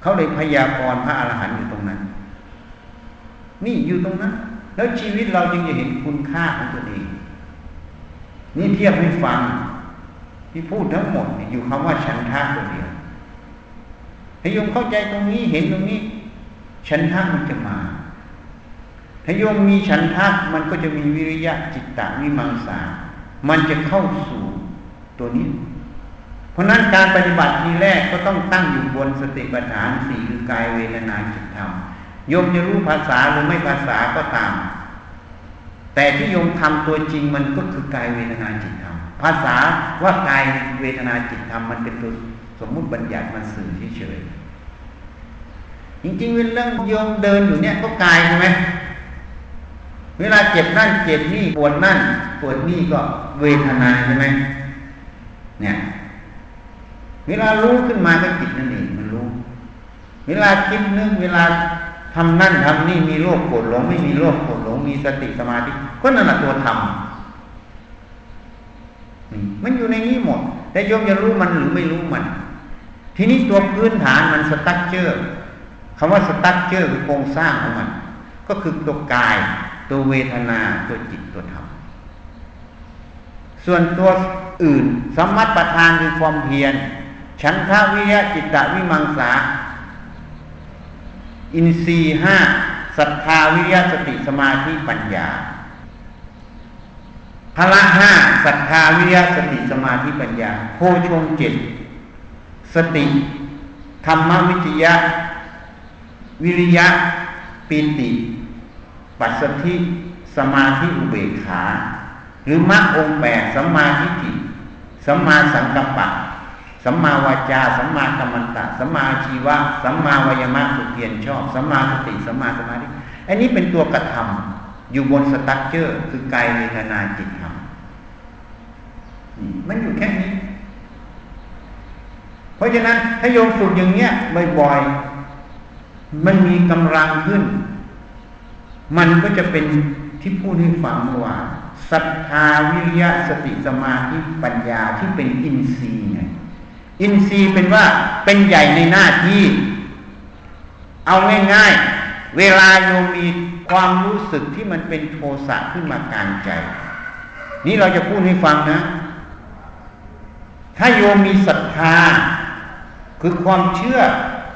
เขาเลยพยากรณ์พระอรหันต์อยู่ตรงนั้น นี่อยู่ตรงนั้น แล้วชีวิตเราจึงจะเห็นคุณค่าของตัวเอง นี่เทียบให้ฟังที่พูดทั้งหมดอยู่คำว่าฉันทะตัวเดียวถ้าโยมเข้าใจตรงนี้เห็นตรงนี้ ฉันทะมันจะมาถ้าโยมมีฉันทะมันก็จะมีวิริยะจิตตะวิมังสา มันจะเข้าสู่ตัวนี้ ราะนั้นการปฏิบัติทีแรกก็ต้องตั้งอยู่บนสติปัฏฐานสี่คือกายเวทนาจิตธรรมโยมจะรู้ภาษาหรือไม่ภาษาก็ตาม แต่ที่โยมทำตัวจริงมันก็คือกายเวทนาจิตธรรมภาษาว่ากายเวทนาจิตธรรมมันเป็นตัวสมมุติบัญญัติมันสื่อเฉยๆจริงๆเวลาโยมเดินอยู่เนี่ยก็กายใช่ไหมเวลาเจ็บนั่นเจ็บนี่ปวดนั่นปวดนี่ก็เวทนาใช่ไหมเนี่ย เวลารู้ขึ้นมาก็จิตนั่นเองมันรู้ เวลาคิดนึกเวลาทำนั่นทำนี่มีโลภโกรธหลงไม่มีโลภโกรธหลงมีสติสมาธิก็นั่นแหละตัวธรรมมันอยู่ในนี้หมด แต่โยมจะรู้มันหรือไม่รู้มัน ทีนี้ตัวพื้นฐานมัน structure คำว่า structure คือโครงสร้างของมัน ก็คือตัวกาย ตัวเวทนาตัวจิตตัวธรรมส่วนตัวอื่นสัมมัปปธานคือความเพียร ฉันทาวิยะจิตตวิมังสา อินทรีห้าศรัทธาวิยะสติสมาธิปัญญาพละห้าศรัทธาวิยะสติสมาธิปัญญา โพชงเจ็ดสติ ธรรมวิจยะ วิริยะปีติ ปัสสธิสมาธิอุเบกขา หรือมรรคองแปดสัมมาทิฏฐิสัมมาสังกัปปะ สัมมาวาจา สัมมากัมมันตะ สัมมาชีวะ สัมมาวายมะสุเพียรชอบ สัมมาสติ สัมมาสมาธิ อันนี้เป็นตัวกระทำอยู่บนสตั๊กเจอร์คือกายเวทนาจิตธรรมมันอยู่แค่นี้ เพราะฉะนั้นถ้าโยมฝึกอย่างเนี้ยบ่อยๆ มันมีกำลังขึ้น มันก็จะเป็นที่พูดให้ฟังเมื่อวานศรัทธาวิริยะสติสมาธิปัญญาที่เป็นอินทรีย์ไง อินทรีย์เป็นว่าเป็นใหญ่ในหน้าที่ เอาง่ายๆ เวลาโยมมีความรู้สึกที่มันเป็นโทสะขึ้นมากลางใจ นี่เราจะพูดให้ฟังนะ ถ้าโยมมีศรัทธา คือความเชื่อ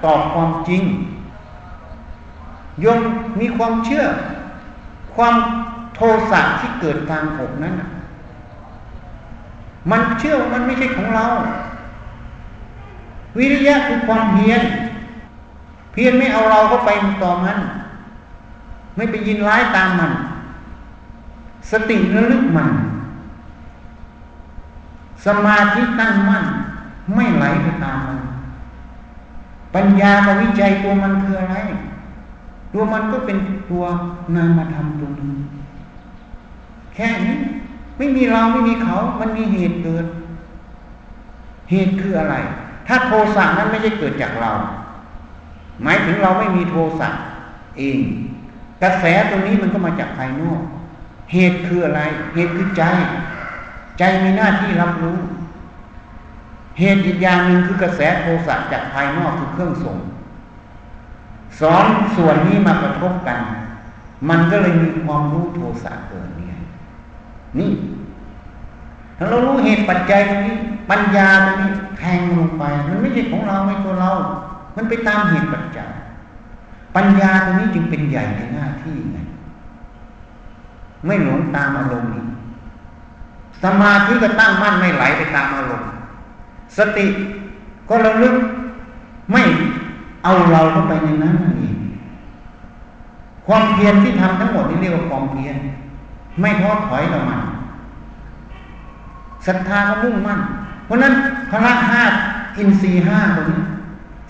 ต่อความจริง โยมมีความเชื่อ ความโทสะที่เกิดกลางอกนั้น มันเชื่อว่ามันไม่ใช่ของเรา วิริยะคือความเพียรเพียรไม่เอาเราเข้าไปต่อมัน ไม่ไปยินร้ายตามมัน สติระลึกมัน สมาธิตั้งมั่น ไม่ไหลไปตามมัน ปัญญากับวิจัยตัวมันคืออะไร ตัวมันก็เป็นตัวนามธรรมตัวนึงแค่นี้ ไม่มีเราไม่มีเขา มันมีเหตุเกิด เหตุคืออะไร ถ้าโทสะนั้นไม่ใช่เกิดจากเรา หมายถึงเราไม่มีโทสะเอง กระแสตรงนี้มันก็มาจากภายนอก เหตุคืออะไร เหตุคือใจ ใจมีหน้าที่รับรู้ เหตุอีกอย่างหนึ่งคือกระแสโทสะจากภายนอกคือเครื่องส่งสองส่วนนี้มากระทบกัน มันก็เลยมีความรู้โทสะเกิดเนี่ยนี่ ถ้าเรารู้เหตุปัจจัยตรงนี้ ปัญญาตรงนี้แทงลงไป มันไม่ใช่ของเราไม่ตัวเรา มันไปตามเหตุปัจจัย ปัญญาตรงนี้จึงเป็นใหญ่ในหน้าที่ไงไม่หลงตามอารมณ์นี้สมาธิก็ตั้งมั่นไม่ไหลไปตามอารมณ์ สติก็ระลึกไม่เอาเราเข้าไปในนั้นเองความเพียรที่ทำทั้งหมดนี่เรียกว่าความเพียรไม่ท้อถอยต่อมัน ศรัทธาก็มุ่งมั่น เพราะนั้นพระห้าอินทรีห้าตรงนี้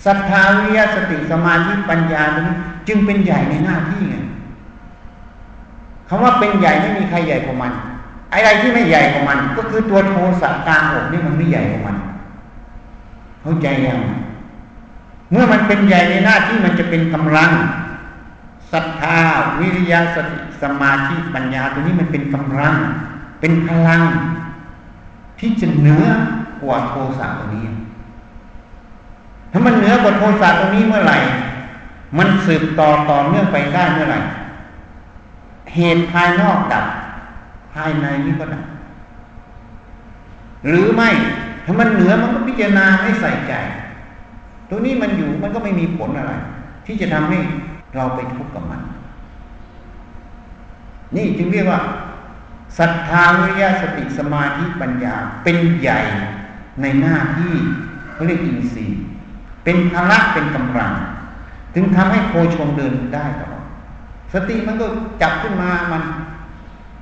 ศรัทธาวิยสติสมาธิปัญญาตรงนี้ จึงเป็นใหญ่ในหน้าที่ไงคำว่าเป็นใหญ่ไม่มีใครใหญ่กว่ามันอะไรที่ไม่ใหญ่กว่ามัน ก็คือตัวโทสะกลางอกนี่มันไม่ใหญ่กว่ามัน เข้าใจยังเมื่อมันเป็นใหญ่ในหน้าที่มันจะเป็นกำลังศรัทธาวิริยะสติสมาธิปัญญาตัวนี้มันเป็นกำลัง เป็นพลัง ที่จะเหนือกว่าโทสะตัวนี้ ถ้ามันเหนือกว่าโทสะตัวนี้เมื่อไหร่ มันสืบต่อต่อเนื่องไปได้เมื่อไหร่ เหตุภายนอกดับ ภายในนี้ก็ดับ หรือไม่ ถ้ามันเหนือมันก็พิจารณาไม่ใส่ใจ ตัวนี้มันอยู่มันก็ไม่มีผลอะไร ที่จะทำให้เราไปทุกข์กับมัน นี่จึงเรียกว่า ศรัทธาวิริยะสติสมาธิปัญญาเป็นใหญ่ในหน้าที่เขาเรียกอินทรีย์ เป็นพละเป็นกำลัง ถึงทำให้โคชงเดินได้ตลอดสติมันก็จับขึ้นมามัน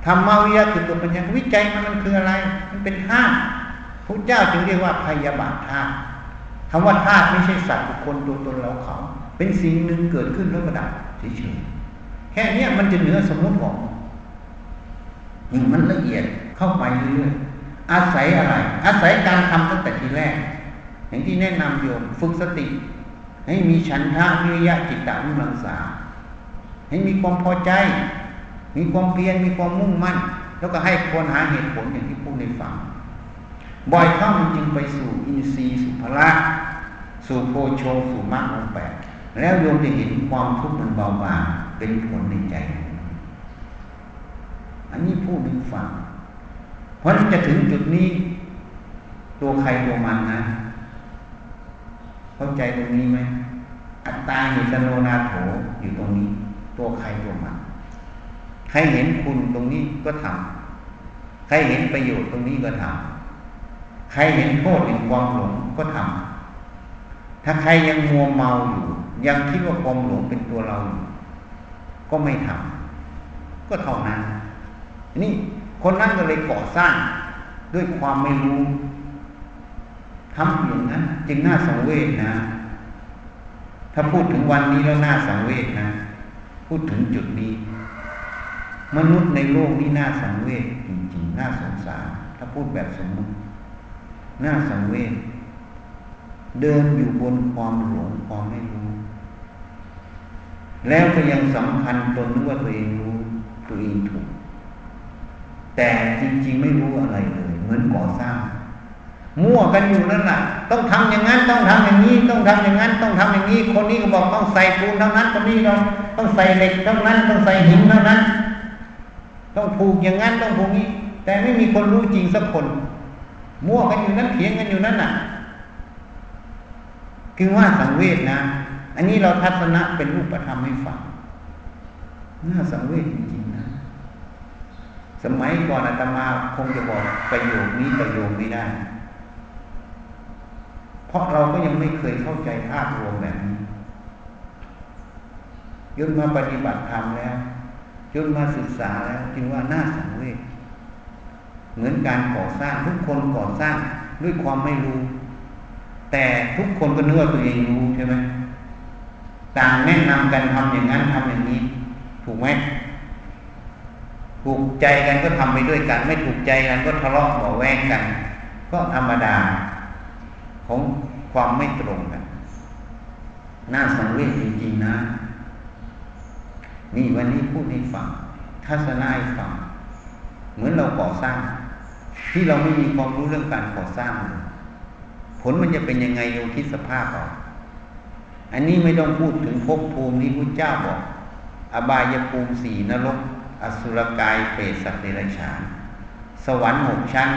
ธรรมวิยะคือตัวปัญญาวิจัยมันมันคืออะไร มันเป็นธาตุพระเจ้าจึงเรียกว่าพยาบาทธาตุคำว่าธาตุไม่ใช่สัตว์บุคคลตัวตนเราเขา เป็นสิ่งหนึ่งเกิดขึ้นแล้วก็ดับเฉยๆแค่นี้มันจะเหนือสมมติบอก มันละเอียดเข้าไปเรื่อยๆอาศัยอะไร อาศัยการทำตั้งแต่ทีแรก อย่างที่แนะนำโยมฝึกสติ ให้มีฉันทะวิริยะจิตตวิมังสาให้มีความพอใจ มีความเพียรมีความมุ่งมั่น แล้วก็ให้ควรหาเหตุผลอย่างที่พูดในฟังบ่อยเข้ามันจึงไปสู่อินทรีย์สุภละสู่โพชงสู่มรรคองแปดแล้วโยมจะเห็นความทุกข์มันเบาบางเป็นผลในใจ อันนี้พูดให้ฟังเพราะจะถึงจุดนี้ ตัวใครตัวมันนะ เข้าใจตรงนี้ไหมอัตตาหิตโนนาโถอยู่ตรงนี้ ตัวใครตัวมัน ใครเห็นคุณตรงนี้ก็ทำใครเห็นประโยชน์ตรงนี้ก็ทำใครเห็นโทษแห่งความหลงก็ทำถ้าใครยังมัวเมาอยู่ ยังคิดว่าความหลงเป็นตัวเราอยู่ก็ไม่ทำก็เท่านั้น นี่คนนั้นก็เลยก่อสร้างด้วยความไม่รู้ทำอย่างนั้นจึงน่าสังเวชนะ ถ้าพูดถึงวันนี้แล้วน่าสังเวชนะ พูดถึงจุดนี้ มนุษย์ในโลกนี้น่าสังเวชจริงๆ น่าสงสาร ถ้าพูดแบบสมมติน่าสังเวชเดินอยู่บนความหลงความไม่รู้ แล้วก็ยังสำคัญตนนึกว่าตัวเองรู้ตัวเองถูก แต่จริง ๆ ไม่รู้อะไรเลย เหมือนก่อสร้าง มั่วกันอยู่นั่นแหละต้องทำอย่างนั้นต้องทำอย่างนี้ต้องทำอย่างนั้น ต้องทำอย่างนี้ คนนี้ก็บอกต้องใส่ปูนเท่านั้นคนนี้เราต้องใส่เหล็กเท่านั้น ต้องใส่หินเท่านั้น ต้องผูกอย่างนั้นต้องผูกนี้ แต่ไม่มีคนรู้จริงสักคน มั่วกันอยู่นั้นเถียงกันอยู่นั่นน่ะ คือว่าสังเวชนะ อันนี้เราทัศนะเป็นรูปธรรมให้ฟังน่าสังเวชจริงๆ สมัยก่อนอาตมาคงจะบอกประโยคนี้ประโยคนี้ได้ เพราะเราก็ยังไม่เคยเข้าใจภาพรวมแบบนี้ยนมาปฏิบัติธรรมแล้วยนมาศึกษาแล้วจึงว่าน่าสังเวชเหมือนการก่อสร้างทุกคนก่อสร้างด้วยความไม่รู้ แต่ทุกคนก็เนื้อตัวเองรู้ใช่ไหมต่างแนะนำกันทำอย่างนั้นทำอย่างนี้ ถูกไหม ถูกใจกันก็ทำไปด้วยกัน ไม่ถูกใจกันก็ทะเลาะเบาแวงกัน ก็ธรรมดาของความไม่ตรงกัน น่าสังเวชจริงๆนะ นี่วันนี้พูดให้ฟังทัศนาให้ฟัง เหมือนเราก่อสร้าง ที่เราไม่มีความรู้เรื่องการก่อสร้างผลมันจะเป็นยังไงโยคิดสภาพออกอันนี้ไม่ต้องพูดถึงภพภูมิที่พระเจ้าบอก อบายภูมิสี่นรก อสุรกายเปรตสัตว์เดรัจฉาน สวรรค์หกชั้น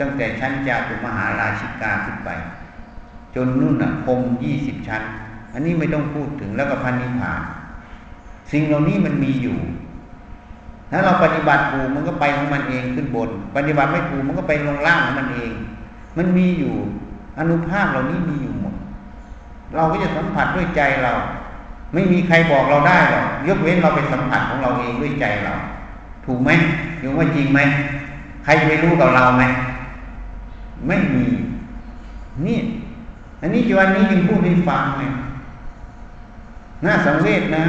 ตั้งแต่ชั้นจาตุมหาราชิกาขึ้นไป จนนู่นอะพรมยี่สิบชั้น อันนี้ไม่ต้องพูดถึงแล้วก็พันนิพพาน สิ่งเหล่านี้มันมีอยู่ ถ้าเราปฏิบัติถูกมันก็ไปของมันเองขึ้นบน ปฏิบัติไม่ถูกมันก็ไปลงล่างของมันเอง มันมีอยู่อนุภาพเหล่านี้มีอยู่หมด เราก็จะสัมผัสด้วยใจเรา ไม่มีใครบอกเราได้หรอกยกเว้นเราไปสัมผัสของเราเองด้วยใจเรา ถูกไหมยงว่าจริงไหมใครไปรู้กับเราไหมไม่มีนี่อันนี้วันนี้ยังพูดให้ฟังไงน่าสังเวชนะ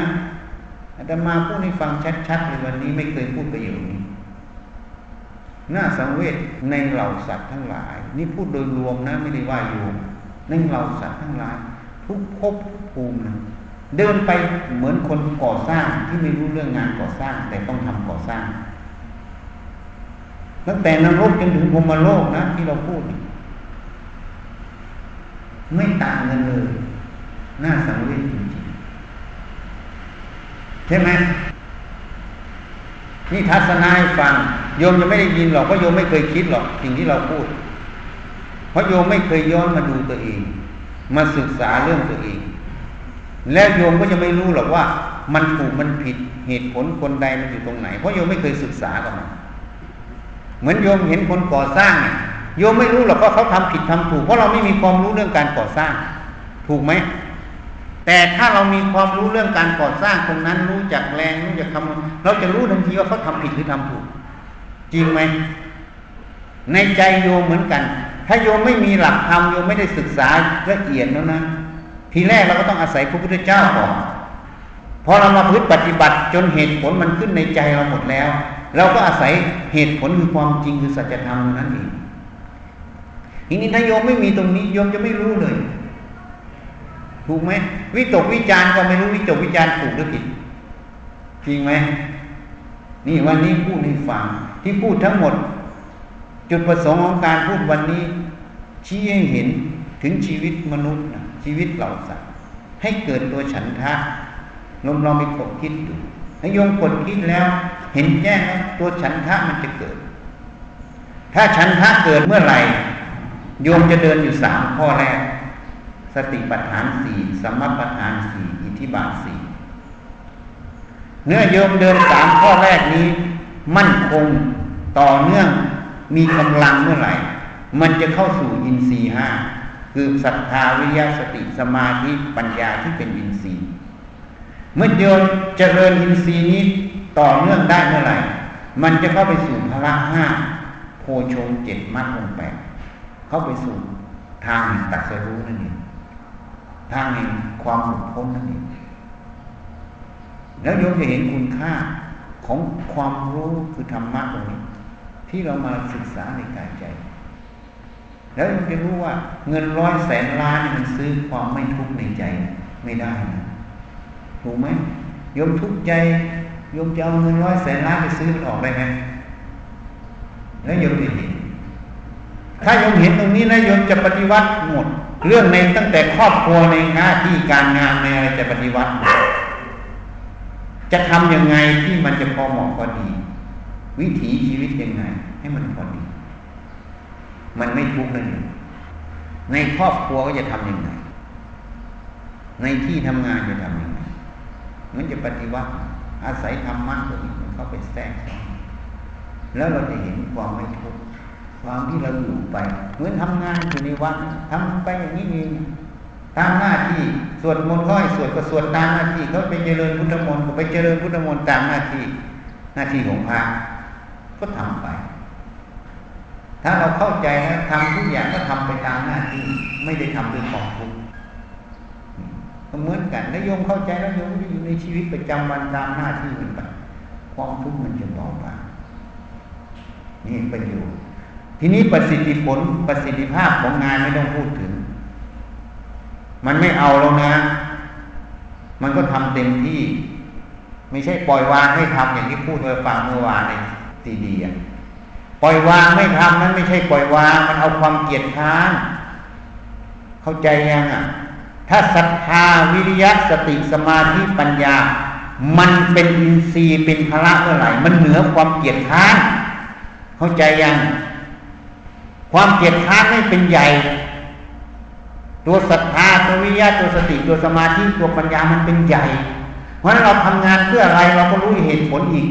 อาตมาพูดให้ฟังชัดๆเลยวันนี้ไม่เคยพูดประโยคนี้น่าสังเวชในเหล่าสัตว์ทั้งหลาย นี่พูดโดยรวมนะไม่ได้ว่าโยมในเหล่าสัตว์ทั้งหลาย ทุกภพภูมินะ เดินไปเหมือนคนก่อสร้างที่ไม่รู้เรื่องงานก่อสร้าง แต่ต้องทำก่อสร้างตั้งแต่นรกจนถึงพรมโลกนะที่เราพูด ไม่ต่างกันเลย น่าสังเวชจริงๆใช่ไหมนี่ทัศนายฟัง โยมยังไม่ได้ยินหรอกเพราะโยมไม่เคยคิดหรอกสิ่งที่เราพูด เพราะโยมไม่เคยย้อนมาดูตัวเอง มาศึกษาเรื่องตัวเอง แล้วโยมก็จะไม่รู้หรอกว่า มันถูกมันผิดเหตุผลคนใดมันอยู่ตรงไหน เพราะโยมไม่เคยศึกษากับมันเหมือนโยมเห็นคนก่อสร้างเนี่ยโยมไม่รู้หรอกว่าเขาทำผิดทำถูก เพราะเราไม่มีความรู้เรื่องการก่อสร้าง ถูกไหมแต่ถ้าเรามีความรู้เรื่องการก่อสร้างตรงนั้น รู้จักแรงรู้จักคำเราจะรู้ทันทีว่าเขาทาผิดหรือทำถูก จริงไหมในใจโยมเหมือนกัน ถ้าโยมไม่มีหลักธรรมโยมไม่ได้ศึกษาละเอียดแล้วนะ ทีแรกเราก็ต้องอาศัยพระพุทธเจ้าก่อนพอเรามาพึ่ปฏิบัติจนเหตุผลมันขึ้นในใจเราหมดแล้ว เราก็อาศัยเหตุผลคือความจริงคือสัจธรรมนั่นเองทีนี้ถ้าโยมไม่มีตรงนี้โยมจะไม่รู้เลย ถูกไหมวิตกวิจารก็ไม่รู้วิตกวิจารถูกหรือผิดจริงไหมนี่วันนี้พูดให้ฟังที่พูดทั้งหมด จุดประสงค์ของการพูดวันนี้ ชี้ให้เห็นถึงชีวิตมนุษย์ ชีวิตเราสัตว์ให้เกิดตัวฉันทะลมเราไปกดคิดดูถ้าโยมกดคิดแล้ว เห็นแจ้งตัวฉันทะมันจะเกิด ถ้าฉันทะเกิดเมื่อไหร่ โยมจะเดินอยู่สามข้อแรก สติปัฏฐานสี่สมปัฏฐานสี่อิทธิบาทสี่เนื้อโยมเดินสามข้อแรกนี้ มั่นคงต่อเนื่องมีกำลังเมื่อไหร่ มันจะเข้าสู่อินทรีห้า คือศรัทธาวิยาสติสมาธิปัญญาที่เป็นอินทรีย์ เมื่อโยมเจริญอินทรีย์นี้ต่อเนื่องได้เมื่อไหร่ มันจะเข้าไปสู่พละห้าโพชงเจ็ดมัดลงแปดเข้าไปสู่ทางแห่งตัดสรู้นั่นเองทางแห่งความหลุดพ้นนั่นเองแล้วโยมจะเห็นคุณค่าของความรู้คือธรรมะตรงนี้ ที่เรามาศึกษาในกายใจ แล้วโยมจะรู้ว่าเงินร้อยแสนล้านมันซื้อความไม่ทุกข์ในใจไม่ได้นะถูกไหมโยมทุกข์ใจโยมจะเอาเงินร้อยแสนล้านไปซื้อมันออกได้ไหมแล้วโยมจะเห็นถ้าโยมเห็นตรงนี้นะโยมจะปฏิวัติหมด เรื่องในตั้งแต่ครอบครัวในหน้าที่การงานในอะไรจะปฏิวัติจะทํำยังไงที่มันจะพอเหมาะพอดี วิถีชีวิตยังไง ให้มันพอดี มันไม่ทุกข์นั่นเองในครอบครัวก็จะทํำยังไง ในที่ทำงานจะทํำยังไงมันจะปฏิวัติอาศัยธรรมะตัวนี้มันเข้าไปแทรกซ้อนแล้วเราจะเห็นความไม่ทุกข์ความที่เราอยู่ไป เหมือนทำงานอยู่ในวัดทำไปอย่างนี้เองตามหน้าที่สวดมนต์ค่อยสวดก็สวดตามหน้าที่เขาไปเจริญพุทธมนต์ก็ไปเจริญพุทธมนต์ตามหน้าที่หน้าที่ของพระก็ทำไป ถ้าเราเข้าใจแล้วทำทุกอย่างก็ทำไปตามหน้าที่ ไม่ได้ทำด้วยความทุกข์เหมือนกันแล้วโยมเข้าใจแล้วโยมก็อยู่ในชีวิตประจำวันตามหน้าที่มันไปความทุกข์มันจะเบาบางนี่ประโยชน์ทีนี้ประสิทธิผลประสิทธิภาพของงานไม่ต้องพูดถึง มันไม่เอาแล้วนะ มันก็ทำเต็มที่ ไม่ใช่ปล่อยวางไม่ทำอย่างที่พูดเมื่อฟังเมื่อวานในซีดี ปล่อยวางไม่ทำนั้นไม่ใช่ปล่อยวาง มันเอาความเกียดค้านเข้าใจยังอะ ถ้าศรัทธาวิริยะสติสมาธิปัญญา มันเป็นอินทรีย์เป็นพละเมื่อไหร่มันเหนือความเกียดค้าน เข้าใจยัง ความเกียดค้านไม่เป็นใหญ่ ตัวศรัทธาตัววิริยะตัวสติตัวสมาธิตัวปัญญามันเป็นใหญ่เพราะฉะนั้นเราทำงานเพื่ออะไรเราก็รู้เหตุผลอีก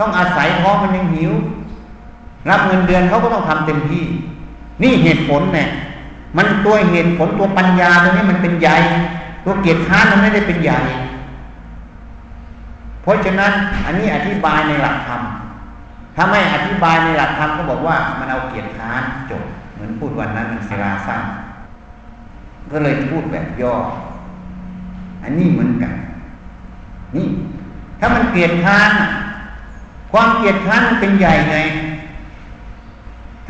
ต้องอาศัยเพราะมันยังหิว รับเงินเดือนเขาก็ต้องทำเต็มที่ นี่เหตุผลเนี่ยมันตัวเหตุผลตัวปัญญาตัวนี้มันเป็นใหญ่ตัวเกียรติค้านมันไม่ได้เป็นใหญ่เพราะฉะนั้นอันนี้อธิบายในหลักธรรมถ้าไม่อธิบายในหลักธรรมก็บอกว่ามันเอาเกียรติค้านจบเหมือนพูดวันนั้นมันเสลาสั้นก็เลยพูดแบบย่อ อันนี้เหมือนกัน นี่ ถ้ามันเกียรติค้าน ความเกียรติค้านมันเป็นใหญ่ไง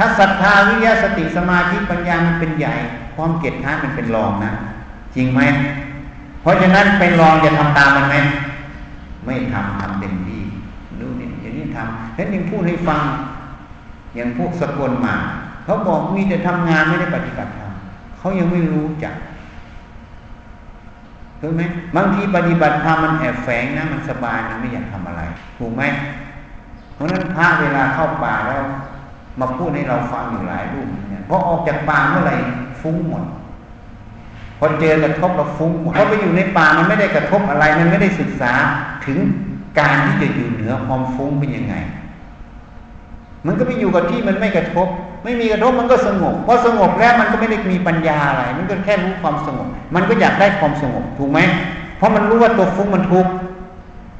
ถ้าศรัทธาวิยาสติสมาธิปัญญามันเป็นใหญ่ ความเกียรติค้ามันเป็นรองนะ จริงไหม เพราะฉะนั้นเป็นรองจะทำตามมันไหมไม่ทำทำเต็มที่ดูนี่อย่างนี้ทำฉันยังพูดให้ฟัง อย่างพวกสกลมาเขาบอกมีแต่ทำงานไม่ได้ปฏิบัติธรรมเขายังไม่รู้จักถูกไหมบางทีปฏิบัติธรรมมันแอบแฝงนะ มันสบายมันไม่อยากทำอะไร ถูกไหมเพราะนั้นพระเวลาเข้าป่าแล้ว มาพูดให้เราฟังอยู่หลายรูปเนี่ยพอออกจากป่าเมื่อไหร่ฟุ้งหมดพอเจอกระทบเราฟุ้งหมดเพราะไปอยู่ในป่ามันไม่ได้กระทบอะไรมันไม่ได้ศึกษาถึงการที่จะอยู่เหนือความฟุ้งเป็นยังไง มันก็ไปอยู่กับที่มันไม่กระทบ ไม่มีกระทบมันก็สงบพอสงบแล้วมันก็ไม่ได้มีปัญญาอะไร มันก็แค่รู้ความสงบ มันก็อยากได้ความสงบถูกไหมเพราะมันรู้ว่าตัวฟุ้งมันทุกข์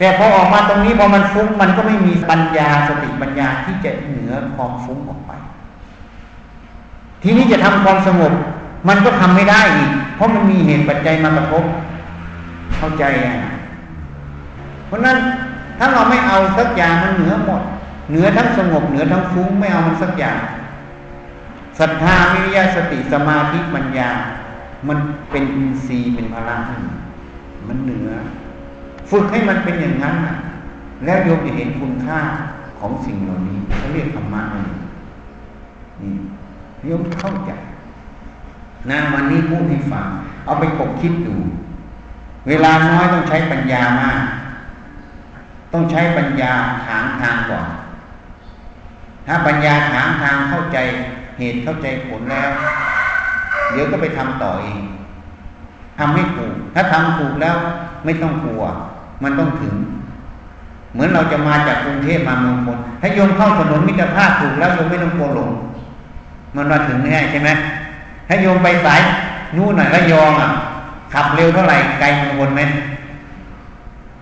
แต่พอออกมาตรงนี้พอมันฟุ้งมันก็ไม่มีปัญญาสติปัญญาที่จะเหนือความฟุ้งออกไป ทีนี้จะทำความสงบมันก็ทำไม่ได้อีก เพราะมันมีเหตุปัจจัยมากระทบ เข้าใจอะเพราะนั้นถ้าเราไม่เอาสักอย่างมันเหนือหมด เหนือทั้งสงบเหนือทั้งฟุ้งไม่เอามันสักอย่างศรัทธาวิริยะสติสมาธิปัญญา มันเป็นอินทรีย์เป็นพลังมันเหนือ ฝึกให้มันเป็นอย่างนั้นแล้วโยมจะเห็นคุณค่าของสิ่งเหล่านี้เขาเรียกธรรมะนี่โยมเข้าใจนะวันนี้พูดให้ฟังเอาไปกบคิดดู เวลาน้อยต้องใช้ปัญญามาก ต้องใช้ปัญญาถางทางก่อน ถ้าปัญญาถางทางเข้าใจเหตุเข้าใจผลแล้ว เดี๋ยวก็ไปทำต่อเองทำให้ถูก ถ้าทำถูกแล้วไม่ต้องกลัว มันต้องถึง เหมือนเราจะมาจากกรุงเทพมาเมืองพลถ้าโยมเข้าถนนมิตรภาพถูกแล้วโยมไม่ต้องกลัวหลงมันมาถึงแน่ใช่ไหมถ้าโยมไปสายนู่นหน่อยระยองอะ ขับเร็วเท่าไหร่ไกลเมืองพลไหม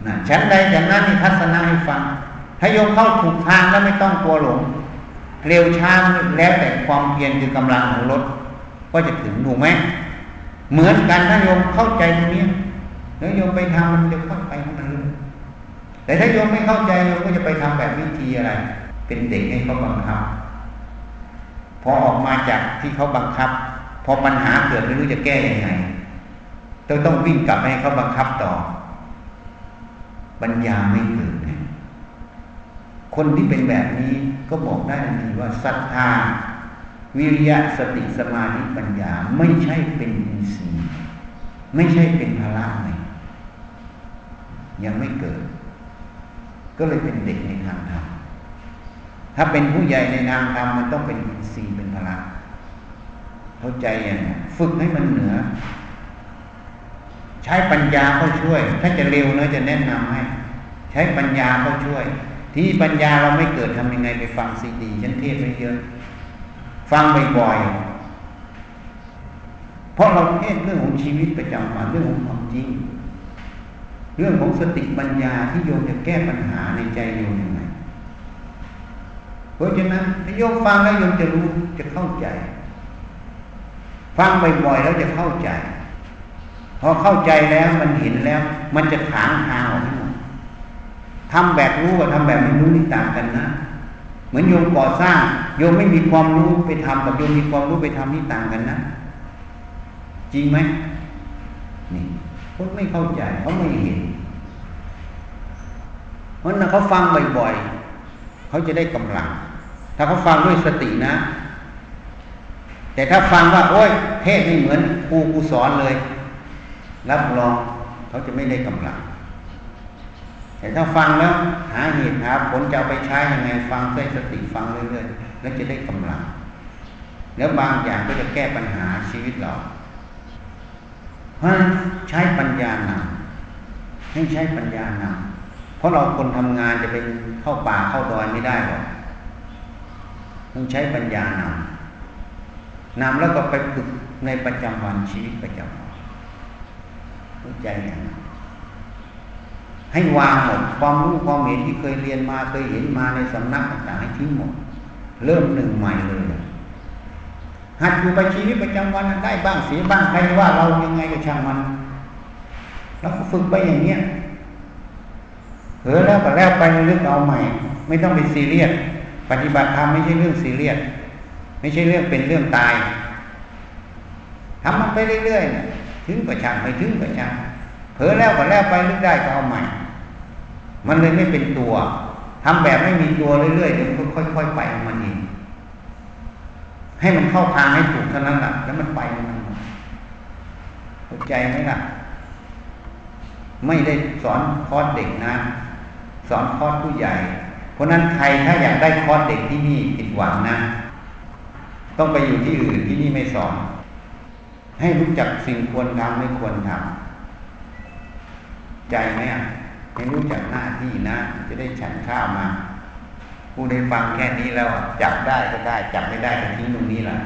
นะฉันใดฉันนั้นนี่ทัศนะให้ฟัง ถ้าโยมเข้าถูกทางแล้วไม่ต้องกลัวหลง เร็วช้าแล้วแต่ความเพียรคือกำลังของรถ ก็จะถึงถูกไหมเหมือนกันถ้าโยมเข้าใจตรงนี้ แล้วโยมไปทำมันจะเข้าไปของมันเลยแต่ถ้าโยมไม่เข้าใจโยมก็จะไปทำแบบวิธีอะไร เป็นเด็กให้เขาบังคับ พอออกมาจากที่เขาบังคับ พอปัญหาเกิดไม่รู้จะแก้ยังไงต้องต้องวิ่งกลับให้เขาบังคับต่อ ปัญญาไม่เกิดไงคนที่เป็นแบบนี้ก็บอกได้ทันทีว่าศรัทธาวิริยะสติสมาธิปัญญาไม่ใช่เป็นอินทรีย์ไม่ใช่เป็นพละไง ยังไม่เกิด ก็เลยเป็นเด็กในทางธรรมถ้าเป็นผู้ใหญ่ในทางธรรมมันต้องเป็นอินทรีย์เป็นพละเข้าใจอย่างฝึกให้มันเหนือ ใช้ปัญญาเข้าช่วย ถ้าจะเร็วเนะจะแนะนำให้ ใช้ปัญญาเข้าช่วย ที่ปัญญาเราไม่เกิดทำยังไงไปฟังซีดีฉันเทศไว้เยอะ ฟังบ่อยๆเพราะเราเทศเรื่องของชีวิตประจำวันเรื่องของความจริง เรื่องของสติปัญญาที่โยมจะแก้ปัญหาในใจโยมยังไงเพราะฉะนั้นถ้าโยมฟังแล้วโยมจะรู้จะเข้าใจ ฟังบ่อยๆแล้วจะเข้าใจ พอเข้าใจแล้วมันเห็นแล้ว มันจะถางทางออกให้หมดทำแบบรู้กับทำแบบไม่รู้นี่ต่างกันนะ เหมือนโยมก่อสร้างโยมไม่มีความรู้ไปทำกับโยมมีความรู้ไปทำนี่ต่างกันนะ จริงไหม คนไม่เข้าใจเขาไม่เห็น เพราะนั้นเขาฟังบ่อยๆเขาจะได้กำลัง ถ้าเขาฟังด้วยสตินะ แต่ถ้าฟังว่า โอ้ยเทศไม่เหมือนครูกูสอนเลย รับรองเขาจะไม่ได้กำลัง แต่ถ้าฟังแล้ว หาเหตุหาผลจะเอาไปใช้ยังไงฟังด้วยสติฟังเรื่อยๆแล้วจะได้กำลัง แล้วบางอย่างก็จะแก้ปัญหาชีวิตเรา เพราะใช้ปัญญานำให้ใช้ปัญญานำเพราะเราคนทำงานจะเป็นเข้าป่าเข้าดอยไม่ได้หรอกต้องใช้ปัญญานำนำแล้วก็ไปฝึกในประจำวันชีวิตประจำวันรู้ใจอย่างนั้นให้วางหมดความรู้ความเห็นที่เคยเรียนมาเคยเห็นมาในสำนักต่างๆให้ทิ้งหมด เริ่มหนึ่งใหม่เลย หัดอยู่ไปชีวิตประจำวันได้บ้างเสียบ้างใครว่าเรายังไงก็ช่างมันแล้วก็ฝึกไปอย่างเนี้ยเออแล้วก็แล้วไปเรื่องเอาใหม่ ไม่ต้องไปซีเรียสปฏิบัติธรรมไม่ใช่เรื่องซีเรียสไม่ใช่เรื่องเป็นเรื่องตายทำมันไปเรื่อยๆถึงก็ช่างไม่ถึงก็ช่างเผลอแล้วก็แล้วไปเรื่อยได้ก็เอาใหม่ มันเลยไม่เป็นตัวทำแบบไม่มีตัวเรื่อยๆเดี๋ยวค่อยๆไปของมันเอง ให้มันเข้าทางให้ถูกเท่านั้นแหละแล้วมันไปมันเข้าใจไหมล่ะ ไม่ได้สอนคอร์สเด็กนะ สอนคอร์สผู้ใหญ่ เพราะนั้นใครถ้าอยากได้คอร์สเด็กที่นี่ผิดหวังนะ ต้องไปอยู่ที่อื่นที่นี่ไม่สอน ให้รู้จักสิ่งควรทำไม่ควรทำใจไหมอะให้รู้จักหน้าที่นะ จะได้ฉันข้าวมา ผู้ได้ฟังแค่นี้แล้วจับได้ก็ได้จับไม่ได้ก็ทิ้งตรงนี้แหละ